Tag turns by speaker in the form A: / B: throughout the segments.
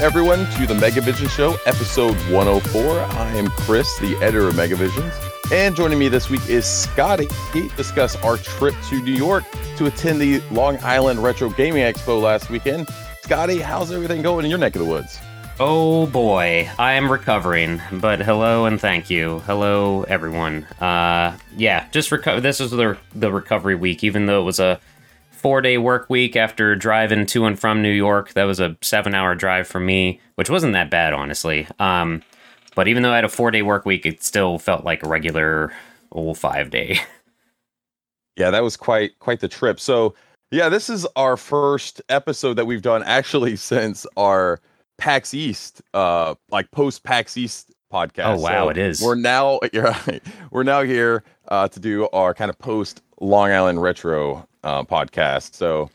A: everyone to the Megavision Show, episode 104. I am Chris, the editor of Megavisions, and joining me this week is Scotty to discuss our trip to New York to attend the Long Island Retro Gaming Expo last weekend. Scotty, how's everything going in your neck of the woods?
B: Oh boy, I am recovering, but hello and thank you. Hello, everyone. Uh, yeah, just recover. This is the the recovery week, even though it was a four day work week after driving to and from New York. That was a seven hour drive for me, which wasn't that bad, honestly. Um, but even though I had a four day work week, it still felt like a regular old five day.
A: Yeah, that was quite quite the trip. So yeah, this is our first episode that we've done actually since our PAX East, uh, like post PAX East podcast.
B: Oh wow,
A: So
B: it is.
A: We're now you're right. We're now here uh, to do our kind of post Long Island Retro uh, podcast. So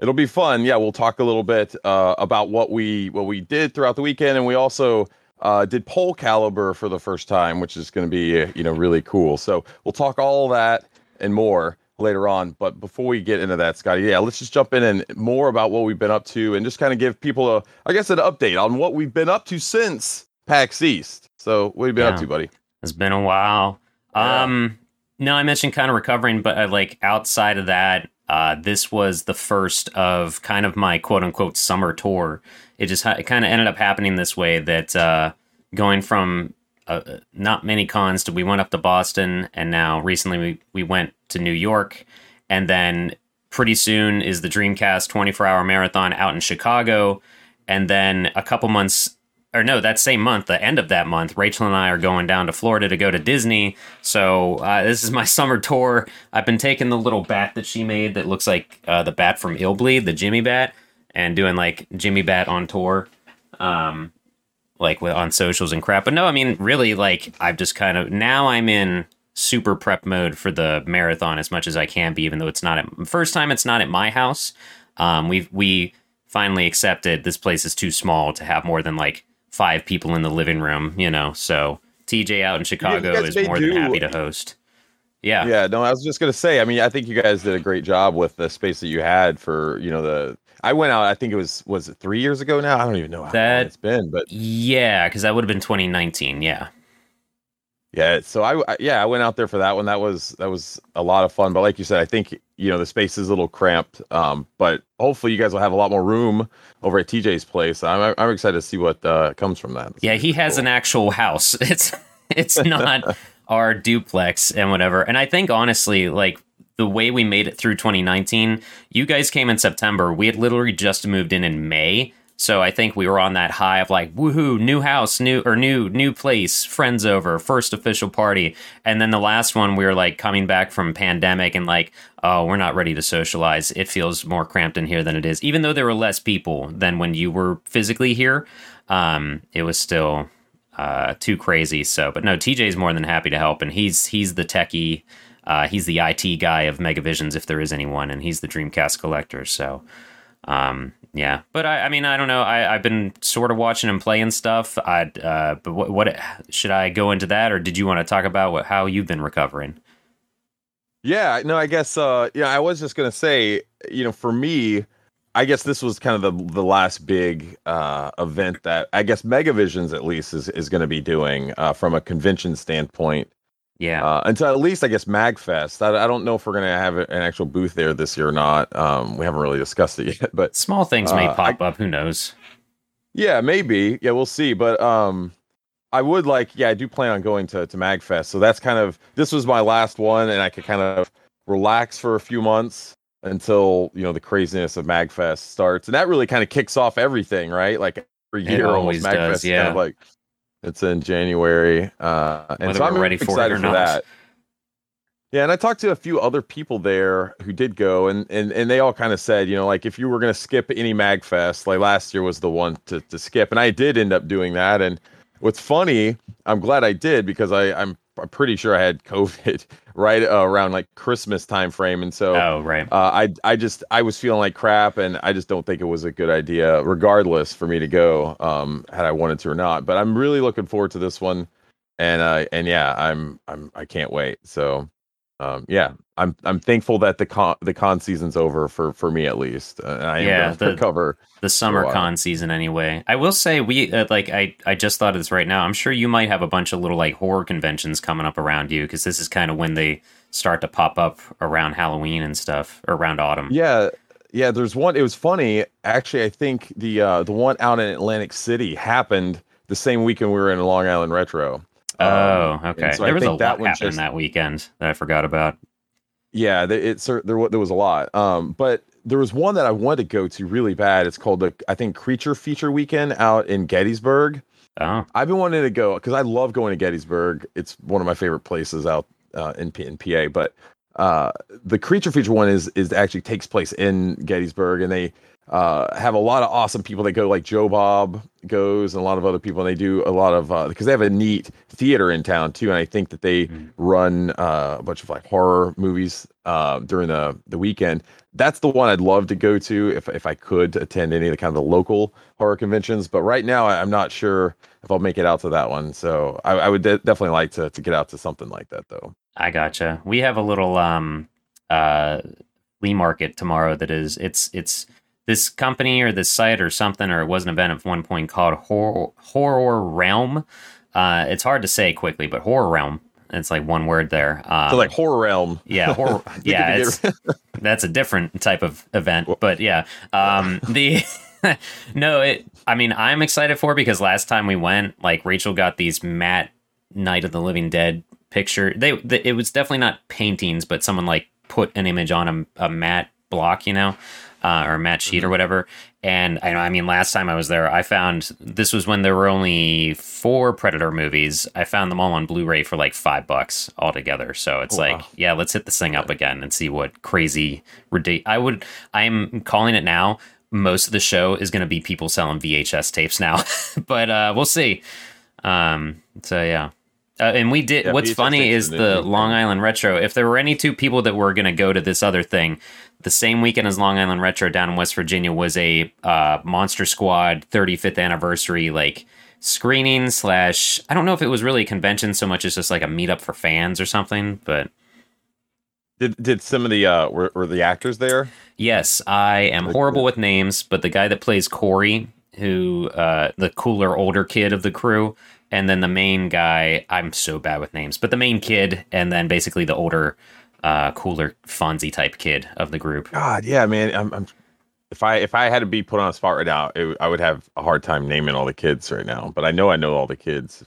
A: it'll be fun. Yeah, we'll talk a little bit uh, about what we what we did throughout the weekend, and we also uh, did Pole Calibur for the first time, which is going to be uh, you know really cool. So we'll talk all that and more later on. But before we get into that, Scotty, yeah, let's just jump in and more about what we've been up to and just kind of give people a, I guess, an update on what we've been up to since PAX East. So what have you been up to, buddy?
B: It's been a while.
A: Yeah.
B: Um, no, I mentioned kind of recovering, but uh, like outside of that, uh, this was the first of kind of my quote unquote summer tour. It just it kind of ended up happening this way that uh, going from uh, not many cons to we went up to Boston, and now recently we we went to New York, and then pretty soon is the Dreamcast 24 hour marathon out in Chicago, and then a couple months or no, that same month, the end of that month, Rachel and I are going down to Florida to go to Disney. So uh, this is my summer tour. I've been taking the little bat that she made that looks like uh, the bat from Illbleed, the Jimmy Bat, and doing like Jimmy Bat on tour, um, like with, on socials and crap. But no, I mean, really, like I've just kind of now I'm in super prep mode for the marathon as much as I can be, even though it's not at first time it's not at my house. Um, we we finally accepted this place is too small to have more than like five people in the living room, you know. So TJ out in Chicago
A: guys
B: is more than happy to host. Yeah.
A: Yeah, no, I was just gonna say. I mean, I think you guys did a great job with the space that you had for you know the. I went out. I think it was was it three years ago now. I don't even know how
B: That-
A: long it's been, but
B: Yeah, because that would have been 2019. Yeah.
A: Yeah, so I, I yeah I went out there for that one. That was that was a lot of fun. But like you said, I think you know the space is a little cramped. Um, but hopefully you guys will have a lot more room over at TJ's place. I'm I'm excited to see what uh, comes from that.
B: Yeah, he has an actual house. It's it's not our duplex and whatever. And I think honestly, like the way we made it through 2019, you guys came in September. We had literally just moved in in May. So I think we were on that high of like woohoo, new house, new or new new place, friends over, first official party. And then the last one we were like coming back from pandemic and like, oh, we're not ready to socialize. It feels more cramped in here than it is. Even though there were less people than when you were physically here, um, it was still uh, too crazy. So, but no, TJ's more than happy to help, and he's he's the techie, uh, he's the IT guy of Megavisions if there is anyone, and he's the Dreamcast collector. So, um, yeah. But I, I mean, I don't know. I, I've been sort of watching him play and stuff. I, uh, but what, what should I go into that, or did you want to talk about what, how you've been recovering?
A: Yeah, no, I guess uh yeah, I was just gonna say, you know, for me, I guess this was kind of the the last big uh event that I guess Megavisions at least is is gonna be doing uh from a convention standpoint.
B: Yeah.
A: Uh until at least I guess MagFest. I, I don't know if we're gonna have an actual booth there this year or not. Um we haven't really discussed it yet, but
B: Small things may
A: uh,
B: pop up. Who knows?
A: yeah, maybe. Yeah, we'll see. But um I would like, yeah, I do plan on going to to Magfest. So that's kind of this was my last one, and I could kind of relax for a few months until you know the craziness of Magfest starts, and that really kind of kicks off everything, right? Like every
B: It
A: year,
B: always
A: almost Magfest
B: does,
A: is kind
B: yeah.
A: of like it's in January, uh, and
B: Whether
A: so I'm
B: ready for it
A: excited
B: or
A: for
B: not.
A: that. Yeah, and I talked to a few other people there who did go, and and and they all kind of said, you know, like if you were gonna skip any Magfest, like last year was the one to to skip, and I did end up doing that. And what's funny, I'm glad I did because I I'm I'm pretty sure I had COVID right uh, around like Christmas time frame, and so
B: Oh, right.
A: uh, I I just I was feeling like crap, and I just don't think it was a good idea, regardless, for me to go, um, had I wanted to or not. But I'm really looking forward to this one, and uh, and yeah, I'm I'm I can't wait. So um, yeah, I'm I'm thankful that the con the con season's over for for me at least. Uh, I am
B: Yeah,
A: to
B: the-
A: recover.
B: the summer con season anyway. I will say we uh, like I I just thought of this right now. I'm sure you might have a bunch of little like horror conventions coming up around you because this is kind of when they start to pop up around Halloween and stuff or around autumn.
A: Yeah, yeah. There's one. It was funny actually. I think the uh, the one out in Atlantic City happened the same weekend we were in Long Island Retro.
B: Oh,
A: Um,
B: okay.
A: and so I
B: there was a lot happening
A: just-
B: that weekend that I forgot about.
A: Yeah, there, it's cer- there there was a lot. Um, but there was one that I wanted to go to really bad. It's called the I think Creature Feature Weekend out in Gettysburg.
B: Oh,
A: I've been wanting to go because I love going to Gettysburg. It's one of my favorite places out uh, in P- in PA. But uh, the creature feature one is is actually takes place in Gettysburg, and they uh, have a lot of awesome people that go. Like Joe Bob goes, and a lot of other people, and they do a lot of because they have a neat theater in town too. And I think that they
B: Mhm.
A: run uh, a bunch of like horror movies uh, during the the weekend. That's the one I'd love to go to if if I could attend any of the kind of the local horror conventions. But right now, I'm not sure if I'll make it out to that one. So I, I would de- definitely like to to get out to something like that though.
B: I gotcha. We have a little um uh flea market tomorrow that is it's it's this company or this site or something or it was an event at one point called Horror Horror Realm. Uh it's hard to say quickly, but Horror Realm. It's like one word there. Um,
A: So like horror realm.
B: yeah, horror. Yeah, that's a different type of event. But yeah, um, the no, it. I mean, I'm excited for it because last time we went, like Rachel got these matte Night of the Living Dead picture. They, they it was definitely not paintings, but someone like put an image on a, a matte block, you know, uh, or a matte sheet or
A: Mhm.
B: whatever. And I know, I mean, last time I was there, I found this was when there were only four Predator movies. I found them all on Blu-ray for like five bucks altogether. So it's
A: Oh,
B: like,
A: wow.
B: yeah, let's hit this thing up again and see what crazy ridiculous. I would. I'm calling it now. Most of the show is going to be people selling VHS tapes now, but uh, we'll see. Um, so yeah. Uh, and we did.
A: Yeah,
B: what's
A: VHS
B: funny is the. Long Island Retro. If there were any two people that were going to go to this other thing, the same weekend as Long Island Retro down in West Virginia was a uh, Monster Squad 35th anniversary like screening slash. I don't know if it was really a convention so much as just like a meetup for fans or something. But
A: Did did some of the uh were, were the actors there?
B: yes, I am horrible with names, but the guy that plays Corey, who uh, the cooler older kid of the crew. And then the main guy, I'm so bad with names, but the main kid, and then basically the older, uh, cooler Fonzie type kid of the group.
A: God, yeah, man. I'm, I'm if I if I had to be put on a spot right now, it, I would have a hard time naming all the kids right now. But I know I know all the kids.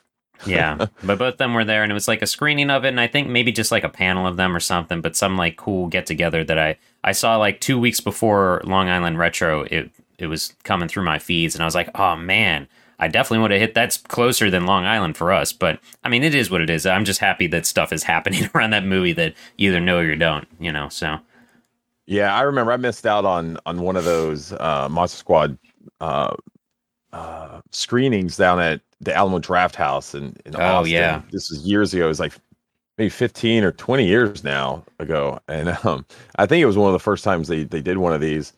B: yeah but both of them were there and it was like a screening of it and i think maybe just like a panel of them or something but some like cool get together that i i saw like two weeks before long island retro it it was coming through my feeds and i was like oh man i definitely would have hit that's closer than long island for us but i mean it is what it is i'm just happy that stuff is happening around that movie that you either know or you don't you know so
A: Yeah, I remember I missed out on on one of those uh, Monster Squad uh, uh, screenings down at the Alamo Drafthouse in, in
B: Oh,
A: Austin.
B: yeah.
A: this was years ago. It was like maybe fifteen or twenty years now ago, and um, I think it was one of the first times they they did one of these.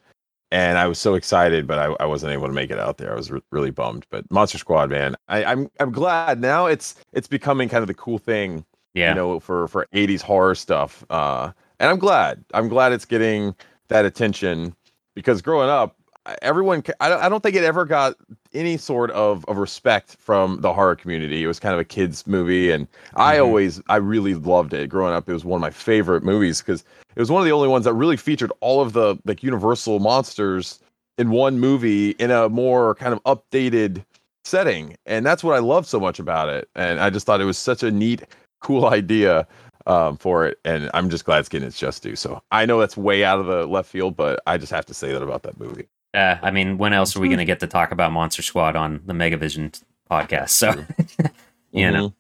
A: And I was so excited, but I, I wasn't able to make it out there. I was re- really bummed. But Monster Squad, man, I, I'm I'm glad now it's it's becoming kind of the cool thing
B: yeah
A: you know for for 80s horror stuff uh and i'm glad i'm glad it's getting that attention because growing up everyone i don't, I don't think it ever got any sort of, of respect from the horror community it was kind of a kids movie and i
B: Mhm.
A: always i really loved it growing up it was one of my favorite movies because it was one of the only ones that really featured all of the like universal monsters in one movie in a more kind of updated setting and that's what i love so much about it and i just thought it was such a neat cool idea um, for it, and I'm just glad it's getting its just due. So I know that's way out of the left field, but I just have to say that about that movie.
B: Uh, i mean when else are we going to get to talk about monster squad on the megavision podcast so you know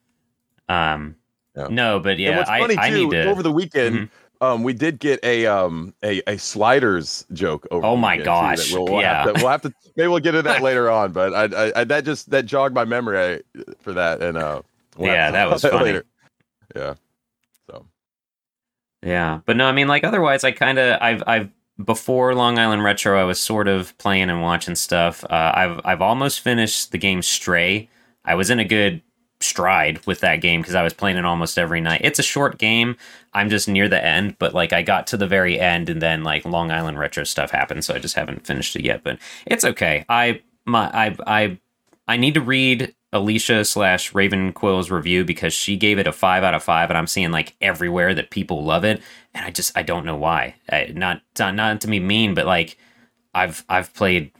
B: um
A: Yeah.
B: no but yeah
A: what's
B: I,
A: funny
B: I
A: too,
B: need to Mm-hmm.
A: over the weekend, um, we did get a um a, a sliders joke over.
B: Oh
A: the
B: my
A: weekend, too,
B: gosh,
A: we'll, we'll
B: yeah.
A: have to, we'll have to maybe we'll get into that later on, but I, I, I that just that jogged my memory for that, and uh, we'll
B: Yeah, that was
A: about
B: funny.
A: Yeah, so
B: Yeah, but no, I mean, like otherwise, I kind of I've I've before Long Island Retro, I was sort of playing and watching stuff. Uh, I've I've almost finished the game Stray. I was in a good stride with that game because I was playing it almost every night. It's a short game. I'm just near the end, but like I got to the very end and then like Long Island retro stuff happened, so I just haven't finished it yet. But it's okay. I my I I I need to read Alicia slash Raven Quill's review because she gave it a five out of five, and I'm seeing like everywhere that people love it, and I just I don't know why. I, not not to be mean, but like I've I've played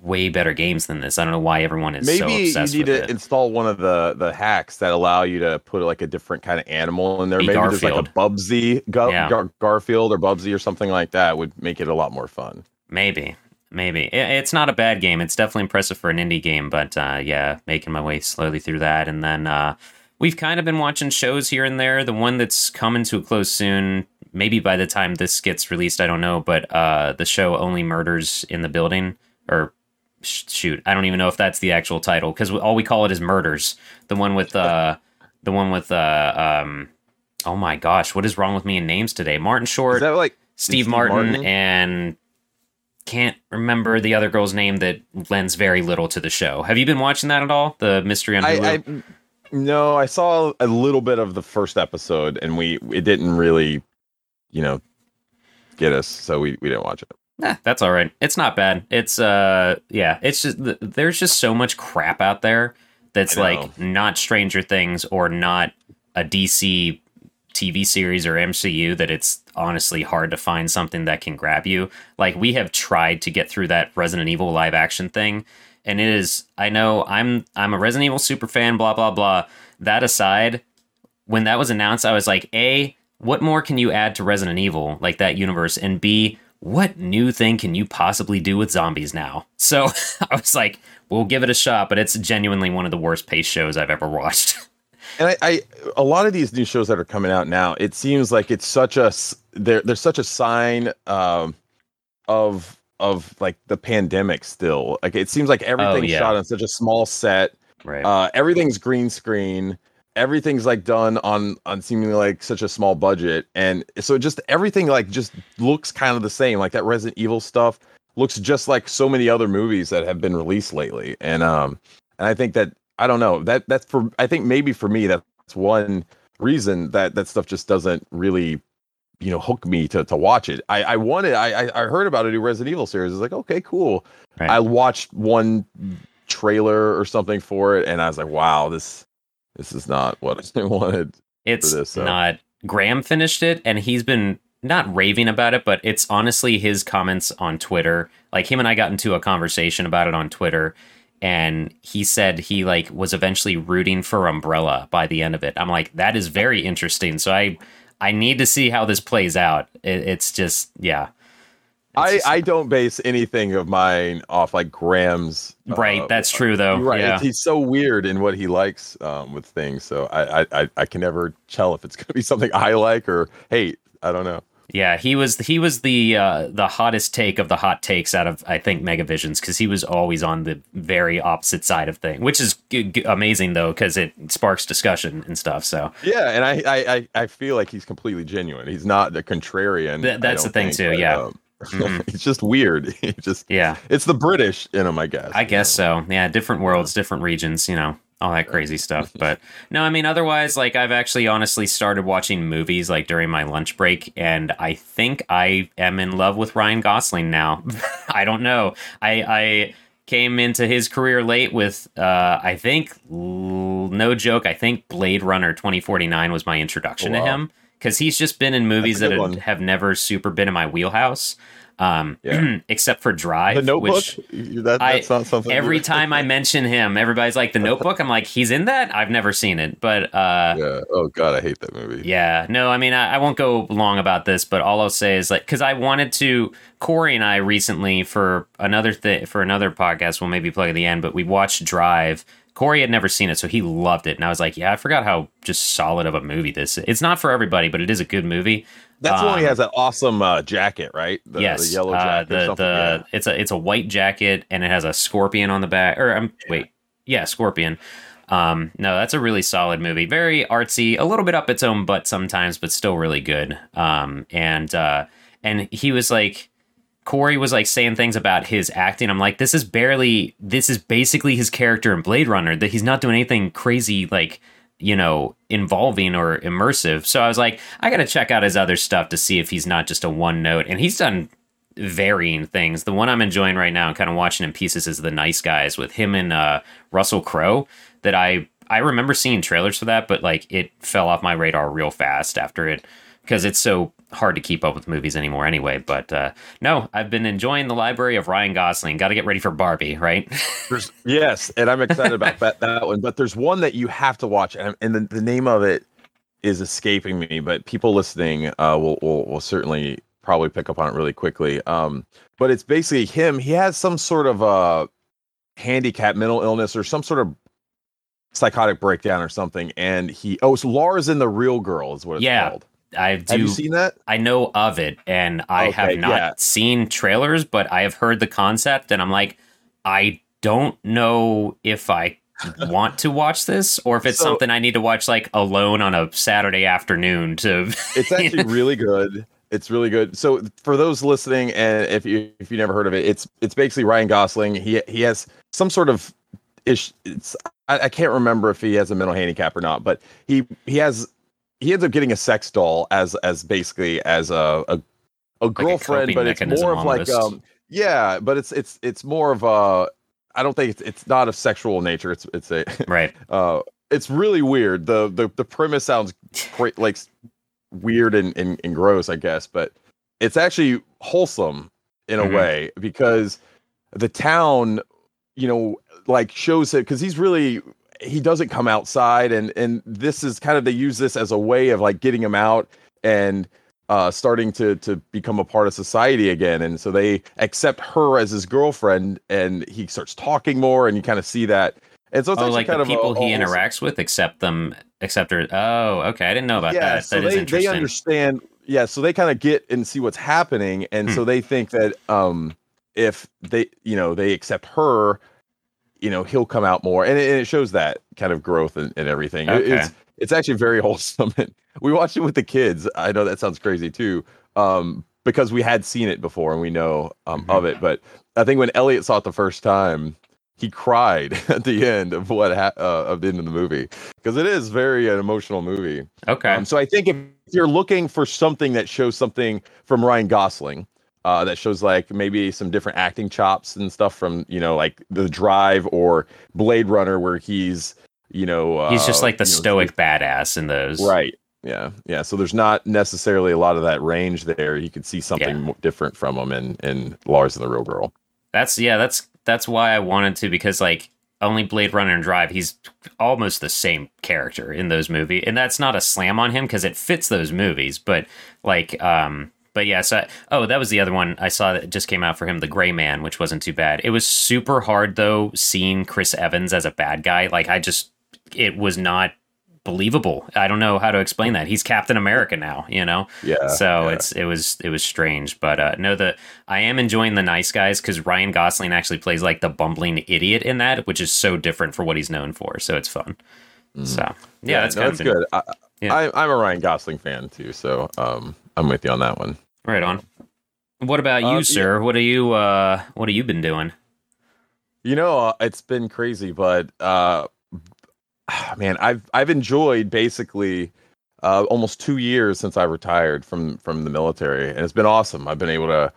B: way better games than this. I don't know why everyone is
A: Maybe
B: so obsessed
A: you need to
B: it.
A: install one of the the hacks that allow you to put like a different kind of animal in there.
B: Be
A: Maybe there's like a
B: Garfield.
A: Bubsy, Gar-
B: Yeah.
A: Gar- Garfield or Bubsy or something like that would make it a lot more fun.
B: Maybe. Maybe. It's not a bad game. It's definitely impressive for an indie game, but uh, yeah, making my way slowly through that. And then uh, we've kind of been watching shows here and there. The one that's coming to a close soon, maybe by the time this gets released, I don't know, but uh, the show Only Murders in the Building, or sh- shoot, I don't even know if that's the actual title because all we call it is Murders. The one with, uh, the one with, uh, um, oh my gosh, what is wrong with me in names today? Martin Short.
A: Is that like
B: Steve,
A: Steve
B: Martin,
A: Martin?
B: and can't remember the other girl's name that lends very little to the show. Have you been watching that at all? The mystery on Hulu.
A: I, I no, I saw a little bit of the first episode, and we it didn't really, you know, get us, so we we didn't watch it.
B: Eh, that's all right. It's not bad. It's uh yeah, it's just there's just so much crap out there that's like not Stranger Things or not a DC TV series or MCU that it's honestly hard to find something that can grab you. Like we have tried to get through that Resident Evil live action thing and it is I know I'm I'm a Resident Evil super fan blah blah blah. That aside, when that was announced I was like, "A, what more can you add to Resident Evil like that universe?" and B, what new thing can you possibly do with zombies now? So I was like, we'll give it a shot, but it's genuinely one of the worst paced shows I've ever watched.
A: And I, I a lot of these new shows that are coming out now, it seems like it's such a there there's such a sign um of of like the pandemic still. Like it seems like everything's
B: yeah.
A: shot on such a small set.
B: right.
A: Uh everything's green screen. Everything's like done on on seemingly like such a small budget. And so just everything like just looks kind of the same. Like that Resident Evil stuff looks just like so many other movies that have been released lately. And um and I think that I don't know that that's for I think maybe for me that's one reason that that stuff just doesn't really you know hook me to to watch it. I I wanted I I I heard about a new Resident Evil series. I was like okay cool.
B: Right.
A: I watched one trailer or something for it and I was like wow this this is not what I wanted.
B: it's
A: this, so.
B: not. Graham finished it, and he's been not raving about it, but it's honestly his comments on Twitter. Like him and I got into a conversation about it on Twitter, and he said he like was eventually rooting for Umbrella by the end of it. I'm like, that is very interesting. So I I need to see how this plays out. It, it's just yeah. It's
A: I
B: just-
A: I don't base anything of mine off like Graham's
B: right.
A: uh,
B: that's true though.
A: Right.
B: Yeah.
A: He's so weird in what he likes um, with things. So I, I, I, I can never tell if it's going to be something I like or hate. I don't know.
B: Yeah, he was he was the uh, the hottest take of the hot takes out of I think Megavisions because he was always on the very opposite side of thing, which is g- g- amazing though because it sparks discussion and stuff. So
A: Yeah. And I, I, I, feel like he's completely genuine. He's not the contrarian.
B: Th- that's the thing
A: think,
B: too,
A: but,
B: yeah.
A: um,
B: Mhm.
A: it's just weird. It just,
B: yeah,
A: it's the British in him, I guess.
B: I guess so. Yeah, different worlds, different regions, you know, all that crazy stuff. But no, I mean, otherwise, like I've actually honestly started watching movies like during my lunch break, and I think I am in love with Ryan Gosling now. I don't know. I I came into his career late with uh I think l- no joke, I think Blade Runner 2049 was my introduction
A: Oh,
B: to him cuz he's just been in movies that
A: one.
B: have never super been in my wheelhouse. Um
A: Yeah.
B: except for Drive,
A: the notebook. that,
B: I-
A: that's not something.
B: every time I mention him, everybody's like, "The Notebook." I'm like, "He's in that." I've never seen it, but uh,
A: yeah. Oh God, I hate that movie.
B: yeah, no, I mean, I, I won't go long about this, but all I'll say is like, because I wanted to, Corey and I recently for another thing for another podcast, we'll maybe plug at the end, but we watched Drive. Corey had never seen it, so he loved it, and I was like, yeah, I forgot how just solid of a movie this. is. It's not for everybody, but it is a good movie.
A: That's the one he
B: Um,
A: has that awesome uh, jacket, right? The,
B: yes,
A: the yellow
B: uh,
A: jacket. or
B: the the it's a it's a white jacket and it has a scorpion on the back. Or um, wait, yeah, scorpion. Um, no, that's a really solid movie. Very artsy, a little bit up its own butt sometimes, but still really good. Um, and uh, and he was like, Corey was like saying things about his acting. I'm like, this is barely, this is basically his character in Blade Runner. That he's not doing anything crazy like you know involving or immersive. So I was like, I got to check out his other stuff to see if he's not just a one note. And he's done varying things. The one I'm enjoying right now and kind of watching in pieces is The Nice Guys with him and uh, Russell Crowe. That I I remember seeing trailers for that, but like it fell off my radar real fast after it because it's so hard to keep up with movies anymore anyway. But uh, no, I've been enjoying the library of Ryan Gosling. Got to get ready for Barbie, right?
A: there's yes, and I'm excited about that, that one. But there's one that you have to watch, and, and the, the name of it is escaping me. But people listening uh, will, will will certainly probably pick up on it really quickly. Um, but it's basically him. He has some sort of uh handicap, mental illness, or some sort of psychotic breakdown or something. And he oh, so Lars in the Real Girl is what it's
B: Yeah.
A: called.
B: I do.
A: Have you seen that?
B: I know of it, and I
A: Okay,
B: have not
A: yeah.
B: seen trailers, but I have heard the concept, and I'm like, I don't know if I want to watch this or if it's
A: So-
B: something I need to watch like alone on a Saturday afternoon to.
A: It's actually really good. It's really good. So for those listening, and if you if you never heard of it, it's it's basically Ryan Gosling. He he has some sort of ish. It's I, I can't remember if he has a mental handicap or not, but he he has he ends up getting a sex doll as as basically as a a, a girlfriend,
B: coping
A: but it's more of like um yeah, but it's it's it's more of a I don't think it's it's not of sexual nature. It's it's a
B: right.
A: uh it's really weird the the, the premise sounds great like weird and, and, and gross i guess but it's actually wholesome in a
B: Mhm.
A: way because the town you know like shows it because he's really he doesn't come outside and and this is kind of they use this as a way of like getting him out and uh starting to to become a part of society again and so they accept her as his girlfriend and he starts talking more and you kind of see that and so it's
B: oh, like
A: kind
B: the
A: of a-
B: people he
A: a wholesome-
B: interacts with accept them, accept her. Oh, okay. I didn't know about
A: yeah,
B: that.
A: so
B: That
A: they, they understand. Yeah, so they kind of get and see what's happening, and
B: Hmm.
A: so they think that um, if they, you know, they accept her, you know, he'll come out more, and it, and it shows that kind of growth and, and everything. It-
B: Okay.
A: It's it's actually very wholesome. We watched it with the kids. I know that sounds crazy too, um, because we had seen it before and we know um,
B: Mhm.
A: of it. But I think when Elliot saw it the first time, he cried at the end of what ha- uh, of the end of the movie because it is very an emotional movie.
B: okay.
A: Um, so I think if you're looking for something that shows something from Ryan Gosling, uh, that shows like maybe some different acting chops and stuff from you know like The Drive or Blade Runner, where he's you know uh,
B: He's just like the
A: you know,
B: stoic badass in those.
A: right? Yeah, yeah. So there's not necessarily a lot of that range there. You could see something
B: Yeah.
A: different from him in in Lars and the Real Girl.
B: That's yeah, that's that's why I wanted to because like only Blade Runner and Drive, he's almost the same character in those movies, and that's not a slam on him because it fits those movies. But like, um, but yeah, so oh, that was the other one I saw that just came out for him, The Gray Man, which wasn't too bad. It was super hard though seeing Chris Evans as a bad guy. Like I just, it was not believable. I don't know how to explain that. He's Captain America now, you know
A: Yeah.
B: so
A: yeah.
B: it's it was it was strange but uh no the i am enjoying the nice guys because ryan gosling actually plays like the bumbling idiot in that which is so different for what he's known for so it's fun
A: Mhm.
B: so yeah, that's
A: no, that's good. I,
B: yeah.
A: I, I'm a Ryan Gosling fan too, so um, I'm with you on that one.
B: Right on what about you
A: yeah.
B: sir what are you uh what have you been doing
A: You know, uh, it's been crazy, but uh, man, I've I've enjoyed basically uh, almost two years since I retired from from the military, and it's been awesome. I've been able to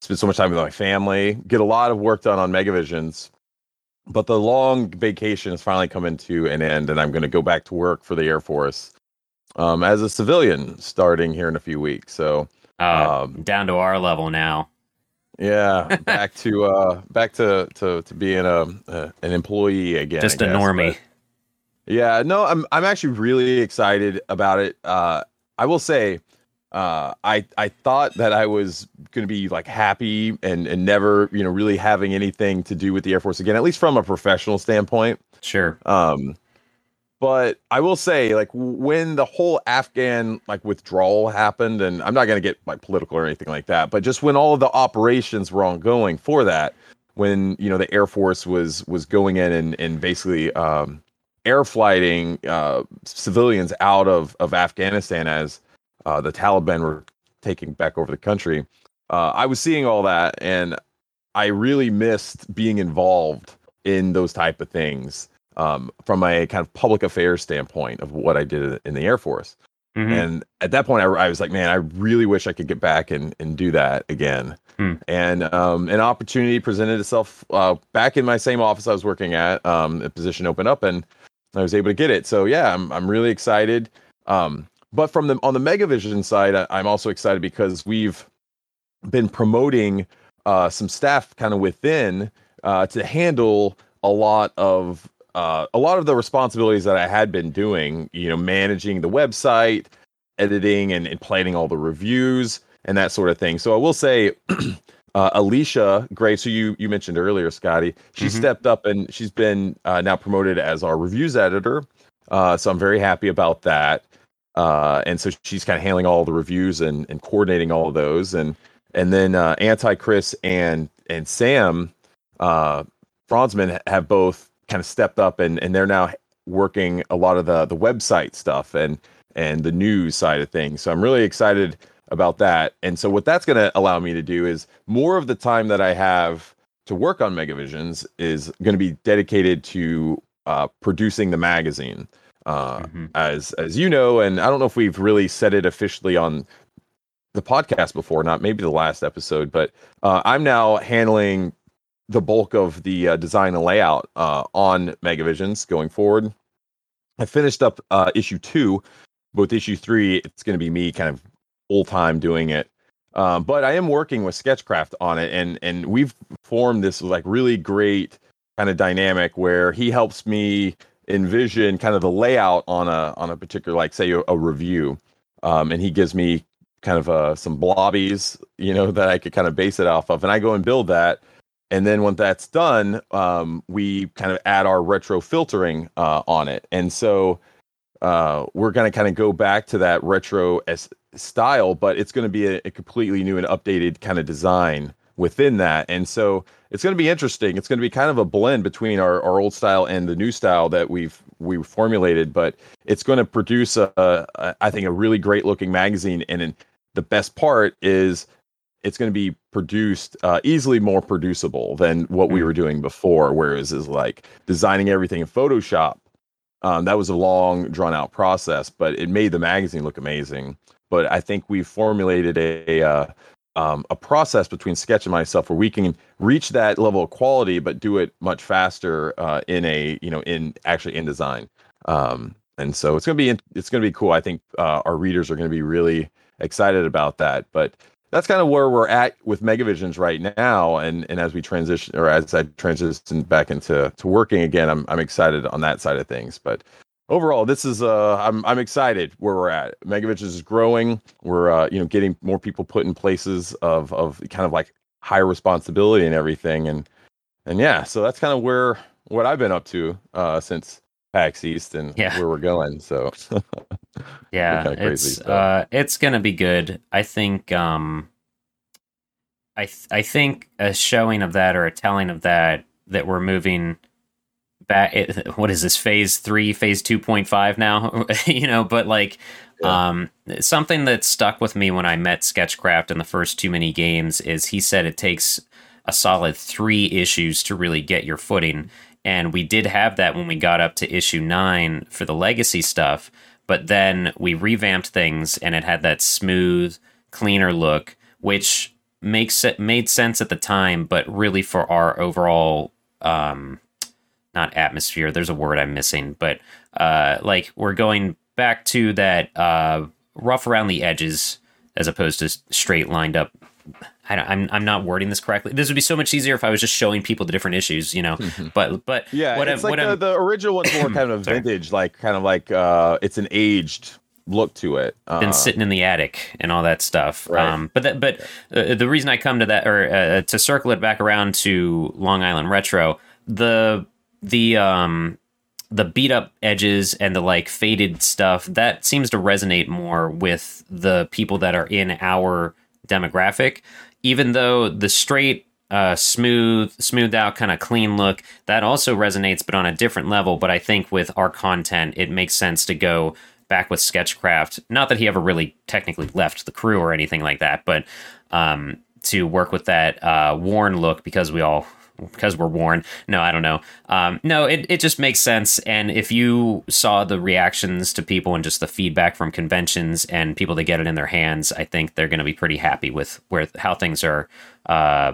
A: spend so much time with my family, get a lot of work done on Megavisions. But the long vacation is finally coming to an end, and I'm going to go back to work for the Air Force um, as a civilian starting here in a few weeks. So
B: uh
A: um,
B: down to our level now
A: yeah, back to uh, back to to to being a, a an employee again.
B: just
A: I
B: a
A: guess,
B: normie
A: Yeah, no, I'm I'm actually really excited about it. Uh, I will say, uh, I I thought that I was going to be like happy and and never you know really having anything to do with the Air Force again, at least from a professional standpoint.
B: sure
A: Um, but I will say, like when the whole Afghan like withdrawal happened, and I'm not going to get like political or anything like that, but just when all of the operations were ongoing for that, when you know the Air Force was was going in and and basically um, air flighting uh, civilians out of of Afghanistan as uh, the Taliban were taking back over the country. uh, I was seeing all that, and I really missed being involved in those type of things um, from a kind of public affairs standpoint of what I did in the Air Force. Mm-hmm. And at that point, I, I, was like, man, I really wish I could get back and, and do that again. Mm. And um, an opportunity presented itself uh, back in my same office I was working at. Um, a position opened up, and I was able to get it. So yeah, I'm I'm really excited. Um, but from the on the Megavision side, I, I'm also excited because we've been promoting uh, some staff kind of within uh, to handle a lot of uh, a lot of the responsibilities that I had been doing, you know, managing the website, editing and, and planning all the reviews and that sort of thing. So I will say, uh, Alicia Grace, who you you mentioned earlier, Scotty, she mm-hmm. stepped up and she's been uh, now promoted as our reviews editor. Uh, so I'm very happy about that. Uh, and so she's kind of handling all the reviews and, and coordinating all of those. And and then uh, Anti Chris and and Sam uh, Franzman have both kind of stepped up and and they're now working a lot of the the website stuff and and the news side of things. So I'm really excited about that. And so what that's going to allow me to do is more of the time that I have to work on Megavisions is going to be dedicated to uh, producing the magazine. Uh, mm-hmm. As as you know, and I don't know if we've really said it officially on the podcast before, not maybe the last episode, but uh, I'm now handling the bulk of the uh, design and layout uh, on Megavisions going forward. I finished up uh, issue two, but issue three, it's going to be me kind of full time doing it. Um, but I am working with Sketchcraft on it, and and we've formed this like really great kind of dynamic where he helps me envision kind of the layout on a on a particular like say a, a review, um, and he gives me kind of uh, some blobbies, you know, that I could kind of base it off of, and I go and build that and then when that's done, um, we kind of add our retro filtering uh, on it. And so uh, we're going to kind of go back to that retro s- style, but it's going to be a, a, completely new and updated kind of design within that. And so it's going to be interesting. It's going to be kind of a blend between our, our old style and the new style that we've we formulated, but it's going to produce a, a I think a really great looking magazine. And the best part is it's going to be produced uh, easily more producible than what we hmm. were doing before. Whereas is like designing everything in Photoshop. Um, that was a long, drawn out process, but it made the magazine look amazing. But I think we formulated a uh, um, a process between Sketch and myself where we can reach that level of quality, but do it much faster uh, in a you know in actually InDesign. Um, and so it's gonna be it's gonna be cool. I think uh, our readers are gonna be really excited about that. But that's kind of where we're at with Megavisions right now. And and as we transition or as I transition back into to working again, I'm I'm excited on that side of things. But overall, this is uh I'm I'm excited where we're at. Megavisions is growing. We're uh you know getting more people put in places of of kind of like higher responsibility and everything. And and yeah, so that's kind of where what I've been up to uh since PAX East and yeah. where we're going. So
B: yeah, it's uh, it's gonna be good. I think um, I th- I think a showing of that or a telling of that that we're moving back. It, what is this phase three, phase two point five now? you know, but like yeah. um, something that stuck with me when I met Sketchcraft in the first too many games is he said it takes a solid three issues to really get your footing and we did have that when we got up to issue nine for the legacy stuff. But then we revamped things and it had that smooth, cleaner look, which makes it made sense at the time, but really for our overall um not atmosphere, there's a word I'm missing, but uh like we're going back to that uh rough around the edges as opposed to straight lined up I am I'm, I'm not wording this correctly. This would be so much easier if I was just showing people the different issues, you know. Mm-hmm. But but
A: yeah, what it's I'm, like the, the, original one's more kind of vintage, like kind of like uh, it's an aged look to it.
B: Uh, Been sitting in the attic and all that stuff. Right. Um, but that, but uh, the reason I come to that or uh, to circle it back around to Long Island Retro, the the um the beat up edges and the like faded stuff that seems to resonate more with the people that are in our demographic even though the straight uh, smooth, smoothed out, kind of clean look that also resonates, but on a different level. But I think with our content, it makes sense to go back with Sketchcraft. Not that he ever really technically left the crew or anything like that, but um, to work with that uh, worn look because we all because we're worn. No, I don't know. Um, no, it, it just makes sense. And if you saw the reactions to people and just the feedback from conventions and people that get it in their hands, I think they're going to be pretty happy with where how things are uh,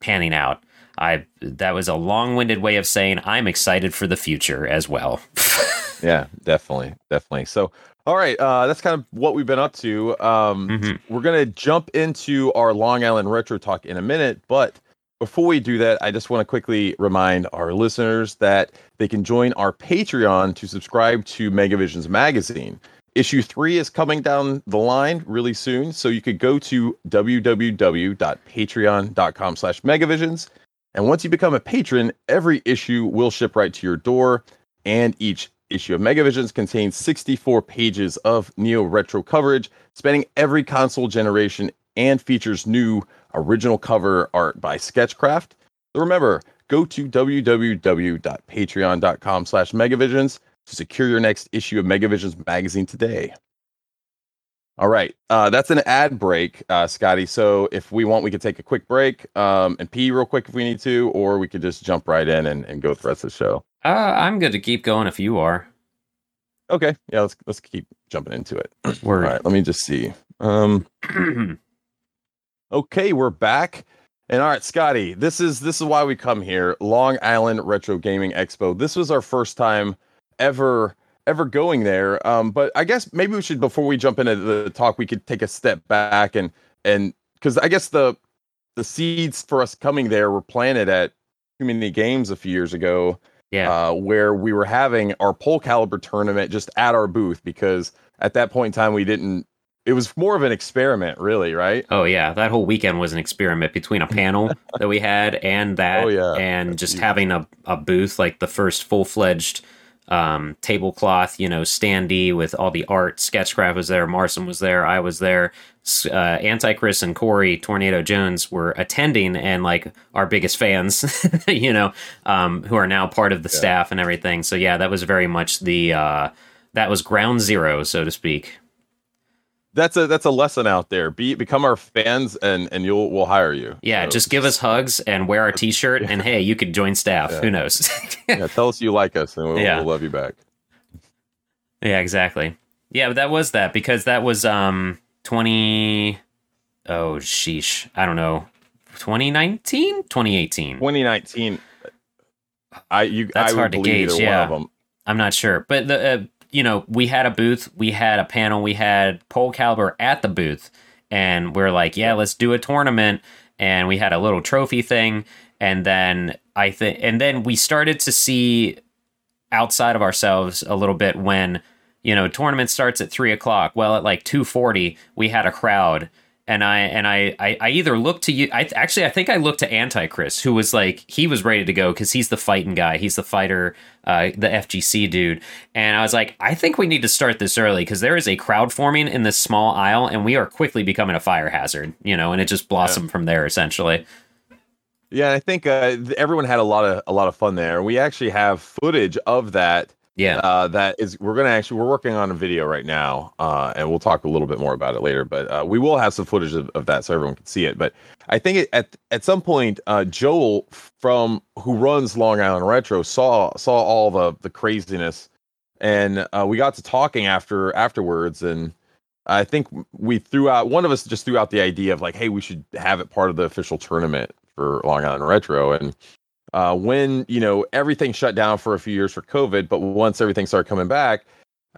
B: panning out. I that was a long-winded way of saying I'm excited for the future as well.
A: yeah, definitely, definitely. So, all right, uh, that's kind of what we've been up to. Um, mm-hmm. We're gonna jump into our Long Island retro talk in a minute, but before we do that, I just want to quickly remind our listeners that they can join our Patreon to subscribe to Megavisions magazine. Issue three is coming down the line really soon, so you could go to www.patreon.com slash megavisions and once you become a patron, every issue will ship right to your door. And each issue of Megavisions contains 64 pages of Neo retro coverage, spanning every console generation, and features new original cover art by Sketchcraft. So remember, go to www.patreon.com slash megavisions to secure your next issue of Megavisions magazine today. All right. Uh, that's an ad break, uh, Scotty. So if we want, we could take a quick break um, and pee real quick if we need to, or we could just jump right in and, and go through the rest of the show.
B: Uh, I'm good to keep going if you are.
A: Okay. Yeah, let's let's keep jumping into it.
B: Word.
A: All right. Let me just see. Um, okay, we're back. And all right, Scotty, this is this is why we come here. Long Island Retro Gaming Expo. This was our first time ever ever going there. Um, but I guess maybe we should before we jump into the talk, we could take a step back and and because I guess the the seeds for us coming there were planted at too many games a few years ago.
B: Yeah,
A: uh, where we were having our pole calibur tournament just at our booth because at that point in time we didn't. It was more of an experiment, really, right?
B: Oh yeah, that whole weekend was an experiment between a panel that we had and that,
A: oh, yeah.
B: and just having a, a booth like the first full fledged um, tablecloth, you know, standee with all the art. Sketchcraft was there. Marson was there. I was there. Uh, Antichrist and Corey Tornado Jones were attending and like our biggest fans, you know, um, who are now part of the yeah. staff and everything. So yeah, that was very much the uh, that was ground zero, so to speak
A: that's a that's a lesson out there. Be become our fans, and and you'll we'll hire you.
B: Yeah, just give us hugs and wear our T-shirt, yeah. and hey, you could join staff. Yeah. Who knows?
A: yeah, tell us you like us, and we'll, yeah. we'll love you back.
B: Yeah, exactly. Yeah, but that was that because that was um twenty. Oh sheesh, I don't know. 2019 2018
A: 2019 i you that's I hard to gauge yeah
B: i'm not sure but the uh, you know, we had a booth, we had a panel, we had Pole Calibur at the booth, and we're like, yeah, let's do a tournament. And we had a little trophy thing, and then I think, and then we started to see outside of ourselves a little bit when you know tournament starts at three o'clock. Well, at like two forty, we had a crowd and I and I, I, I either look to you. I actually I think I looked to Antichrist, who was like he was ready to go because he's the fighting guy. He's the fighter, uh, the FGC dude. And I was like, I think we need to start this early because there is a crowd forming in this small aisle, and we are quickly becoming a fire hazard. You know, and it just blossomed yeah. from there essentially.
A: Yeah, I think uh, everyone had a lot of a lot of fun there. We actually have footage of that
B: yeah.
A: Uh, that is, we're going to actually, we're working on a video right now, uh, and we'll talk a little bit more about it later. But uh, we will have some footage of, of, that so everyone can see it. But I think it, at at some point, uh, Joel from who runs Long Island Retro saw saw all the the craziness, and uh, we got to talking after afterwards, and I think we threw out one of us just threw out the idea of like, hey, we should have it part of the official tournament for Long Island Retro, and uh, when you know everything shut down for a few years for COVID, but once everything started coming back,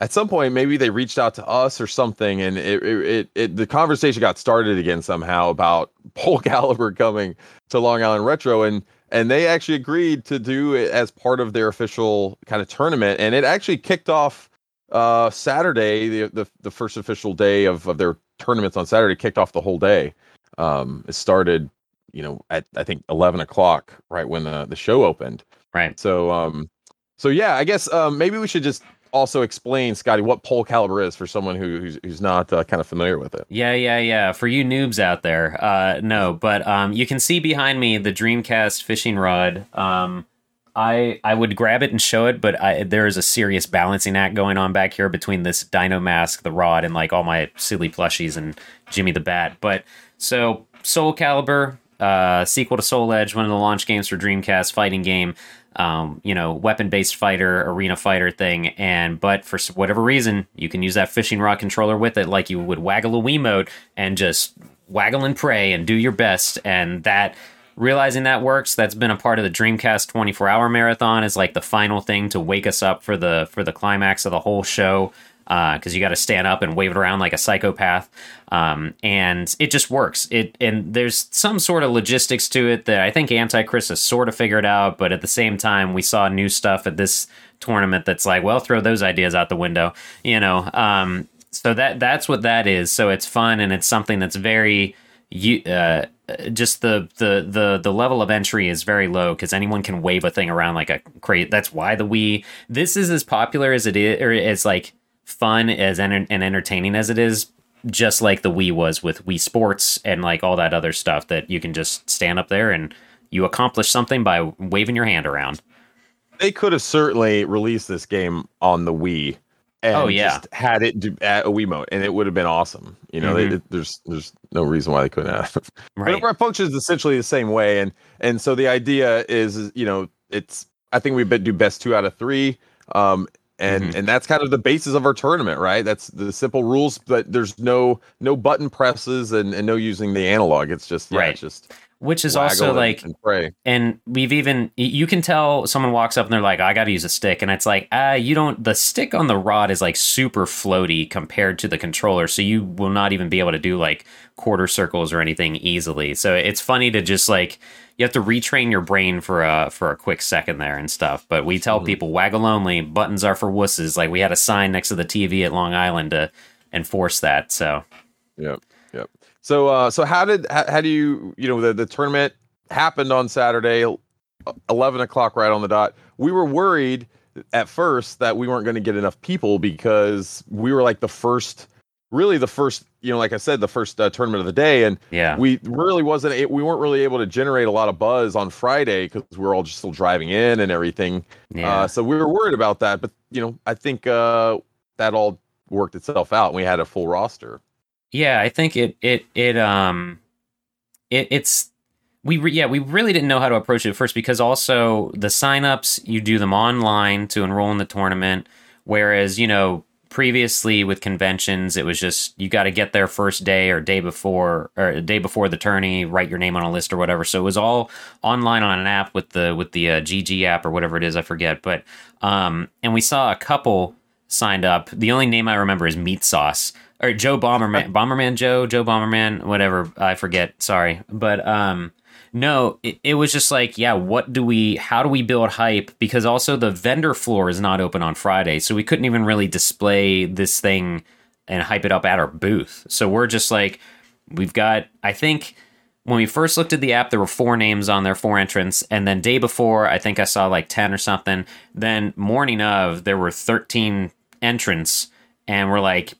A: at some point maybe they reached out to us or something, and it it, it, it the conversation got started again somehow about Pole Calibur coming to Long Island Retro, and and they actually agreed to do it as part of their official kind of tournament, and it actually kicked off uh, Saturday, the, the the first official day of of their tournaments on Saturday, kicked off the whole day. Um, it started you know at I think eleven o'clock, right when the the show opened.
B: Right.
A: So um, so yeah, I guess um, maybe we should just also explain, Scotty, what pole calibur is for someone who, who's, who's not uh, kind of familiar with it.
B: Yeah, yeah, yeah. For you noobs out there, uh, no, but um, you can see behind me the Dreamcast fishing rod. Um, I I would grab it and show it, but I, there is a serious balancing act going on back here between this Dino mask, the rod, and like all my silly plushies and Jimmy the Bat. But so Soul Calibur, uh, sequel to Soul Edge, one of the launch games for Dreamcast, fighting game. Um, you know, weapon-based fighter, arena fighter thing, and but for whatever reason, you can use that fishing rod controller with it, like you would waggle a Wiimote, and just waggle and pray and do your best, and that realizing that works that's been a part of the dreamcast 24 hour marathon is like the final thing to wake us up for the for the climax of the whole show because uh, you got to stand up and wave it around like a psychopath um, and it just works it and there's some sort of logistics to it that i think antichrist has sort of figured out but at the same time we saw new stuff at this tournament that's like well throw those ideas out the window you know um, so that that's what that is so it's fun and it's something that's very you uh, just the the the the level of entry is very low because anyone can wave a thing around like a crate. That's why the Wii. This is as popular as it is, or as like fun as and entertaining as it is. Just like the Wii was with Wii Sports and like all that other stuff that you can just stand up there and you accomplish something by waving your hand around.
A: They could have certainly released this game on the Wii and
B: oh yeah
A: just had it do, at a Wiimote, and it would have been awesome. You know, mm-hmm. they, there's there's no reason why they couldn't have. right. But it functions essentially the same way, and and so the idea is, you know, it's I think we do best two out of three, um, and mm-hmm. and that's kind of the basis of our tournament, right? That's the simple rules, but there's no no button presses and, and no using the analog. It's just yeah,
B: right.
A: it's just
B: which is also like
A: and, pray.
B: and we've even you can tell someone walks up and they're like i gotta use a stick and it's like ah uh, you don't the stick on the rod is like super floaty compared to the controller so you will not even be able to do like quarter circles or anything easily so it's funny to just like you have to retrain your brain for a for a quick second there and stuff but we tell mm-hmm. people waggle only buttons are for wusses like we had a sign next to the tv at long island to enforce that so
A: yep yep so, uh, so how did how, how do you you know the the tournament happened on Saturday, eleven o'clock right on the dot. We were worried at first that we weren't going to get enough people because we were like the first, really the first, you know, like I said, the first uh, tournament of the day, and
B: yeah,
A: we really wasn't we weren't really able to generate a lot of buzz on Friday because we were all just still driving in and everything. Yeah. Uh, so we were worried about that, but you know, I think uh, that all worked itself out. And We had a full roster.
B: Yeah, I think it it it um it it's we re- yeah we really didn't know how to approach it at first because also the signups you do them online to enroll in the tournament, whereas you know previously with conventions it was just you got to get there first day or day before or day before the tourney write your name on a list or whatever so it was all online on an app with the with the uh, gg app or whatever it is i forget but um and we saw a couple signed up the only name i remember is meat sauce or Joe Bomberman, Bomberman Joe, Joe Bomberman, whatever. I forget. Sorry, but um, no, it, it, was just like, yeah, what do we? How do we build hype? Because also the vendor floor is not open on Friday, so we couldn't even really display this thing and hype it up at our booth. So we're just like, we've got. I think when we first looked at the app, there were four names on there, four entrants, and then day before, I think I saw like ten or something. Then morning of, there were thirteen entrants, and we're like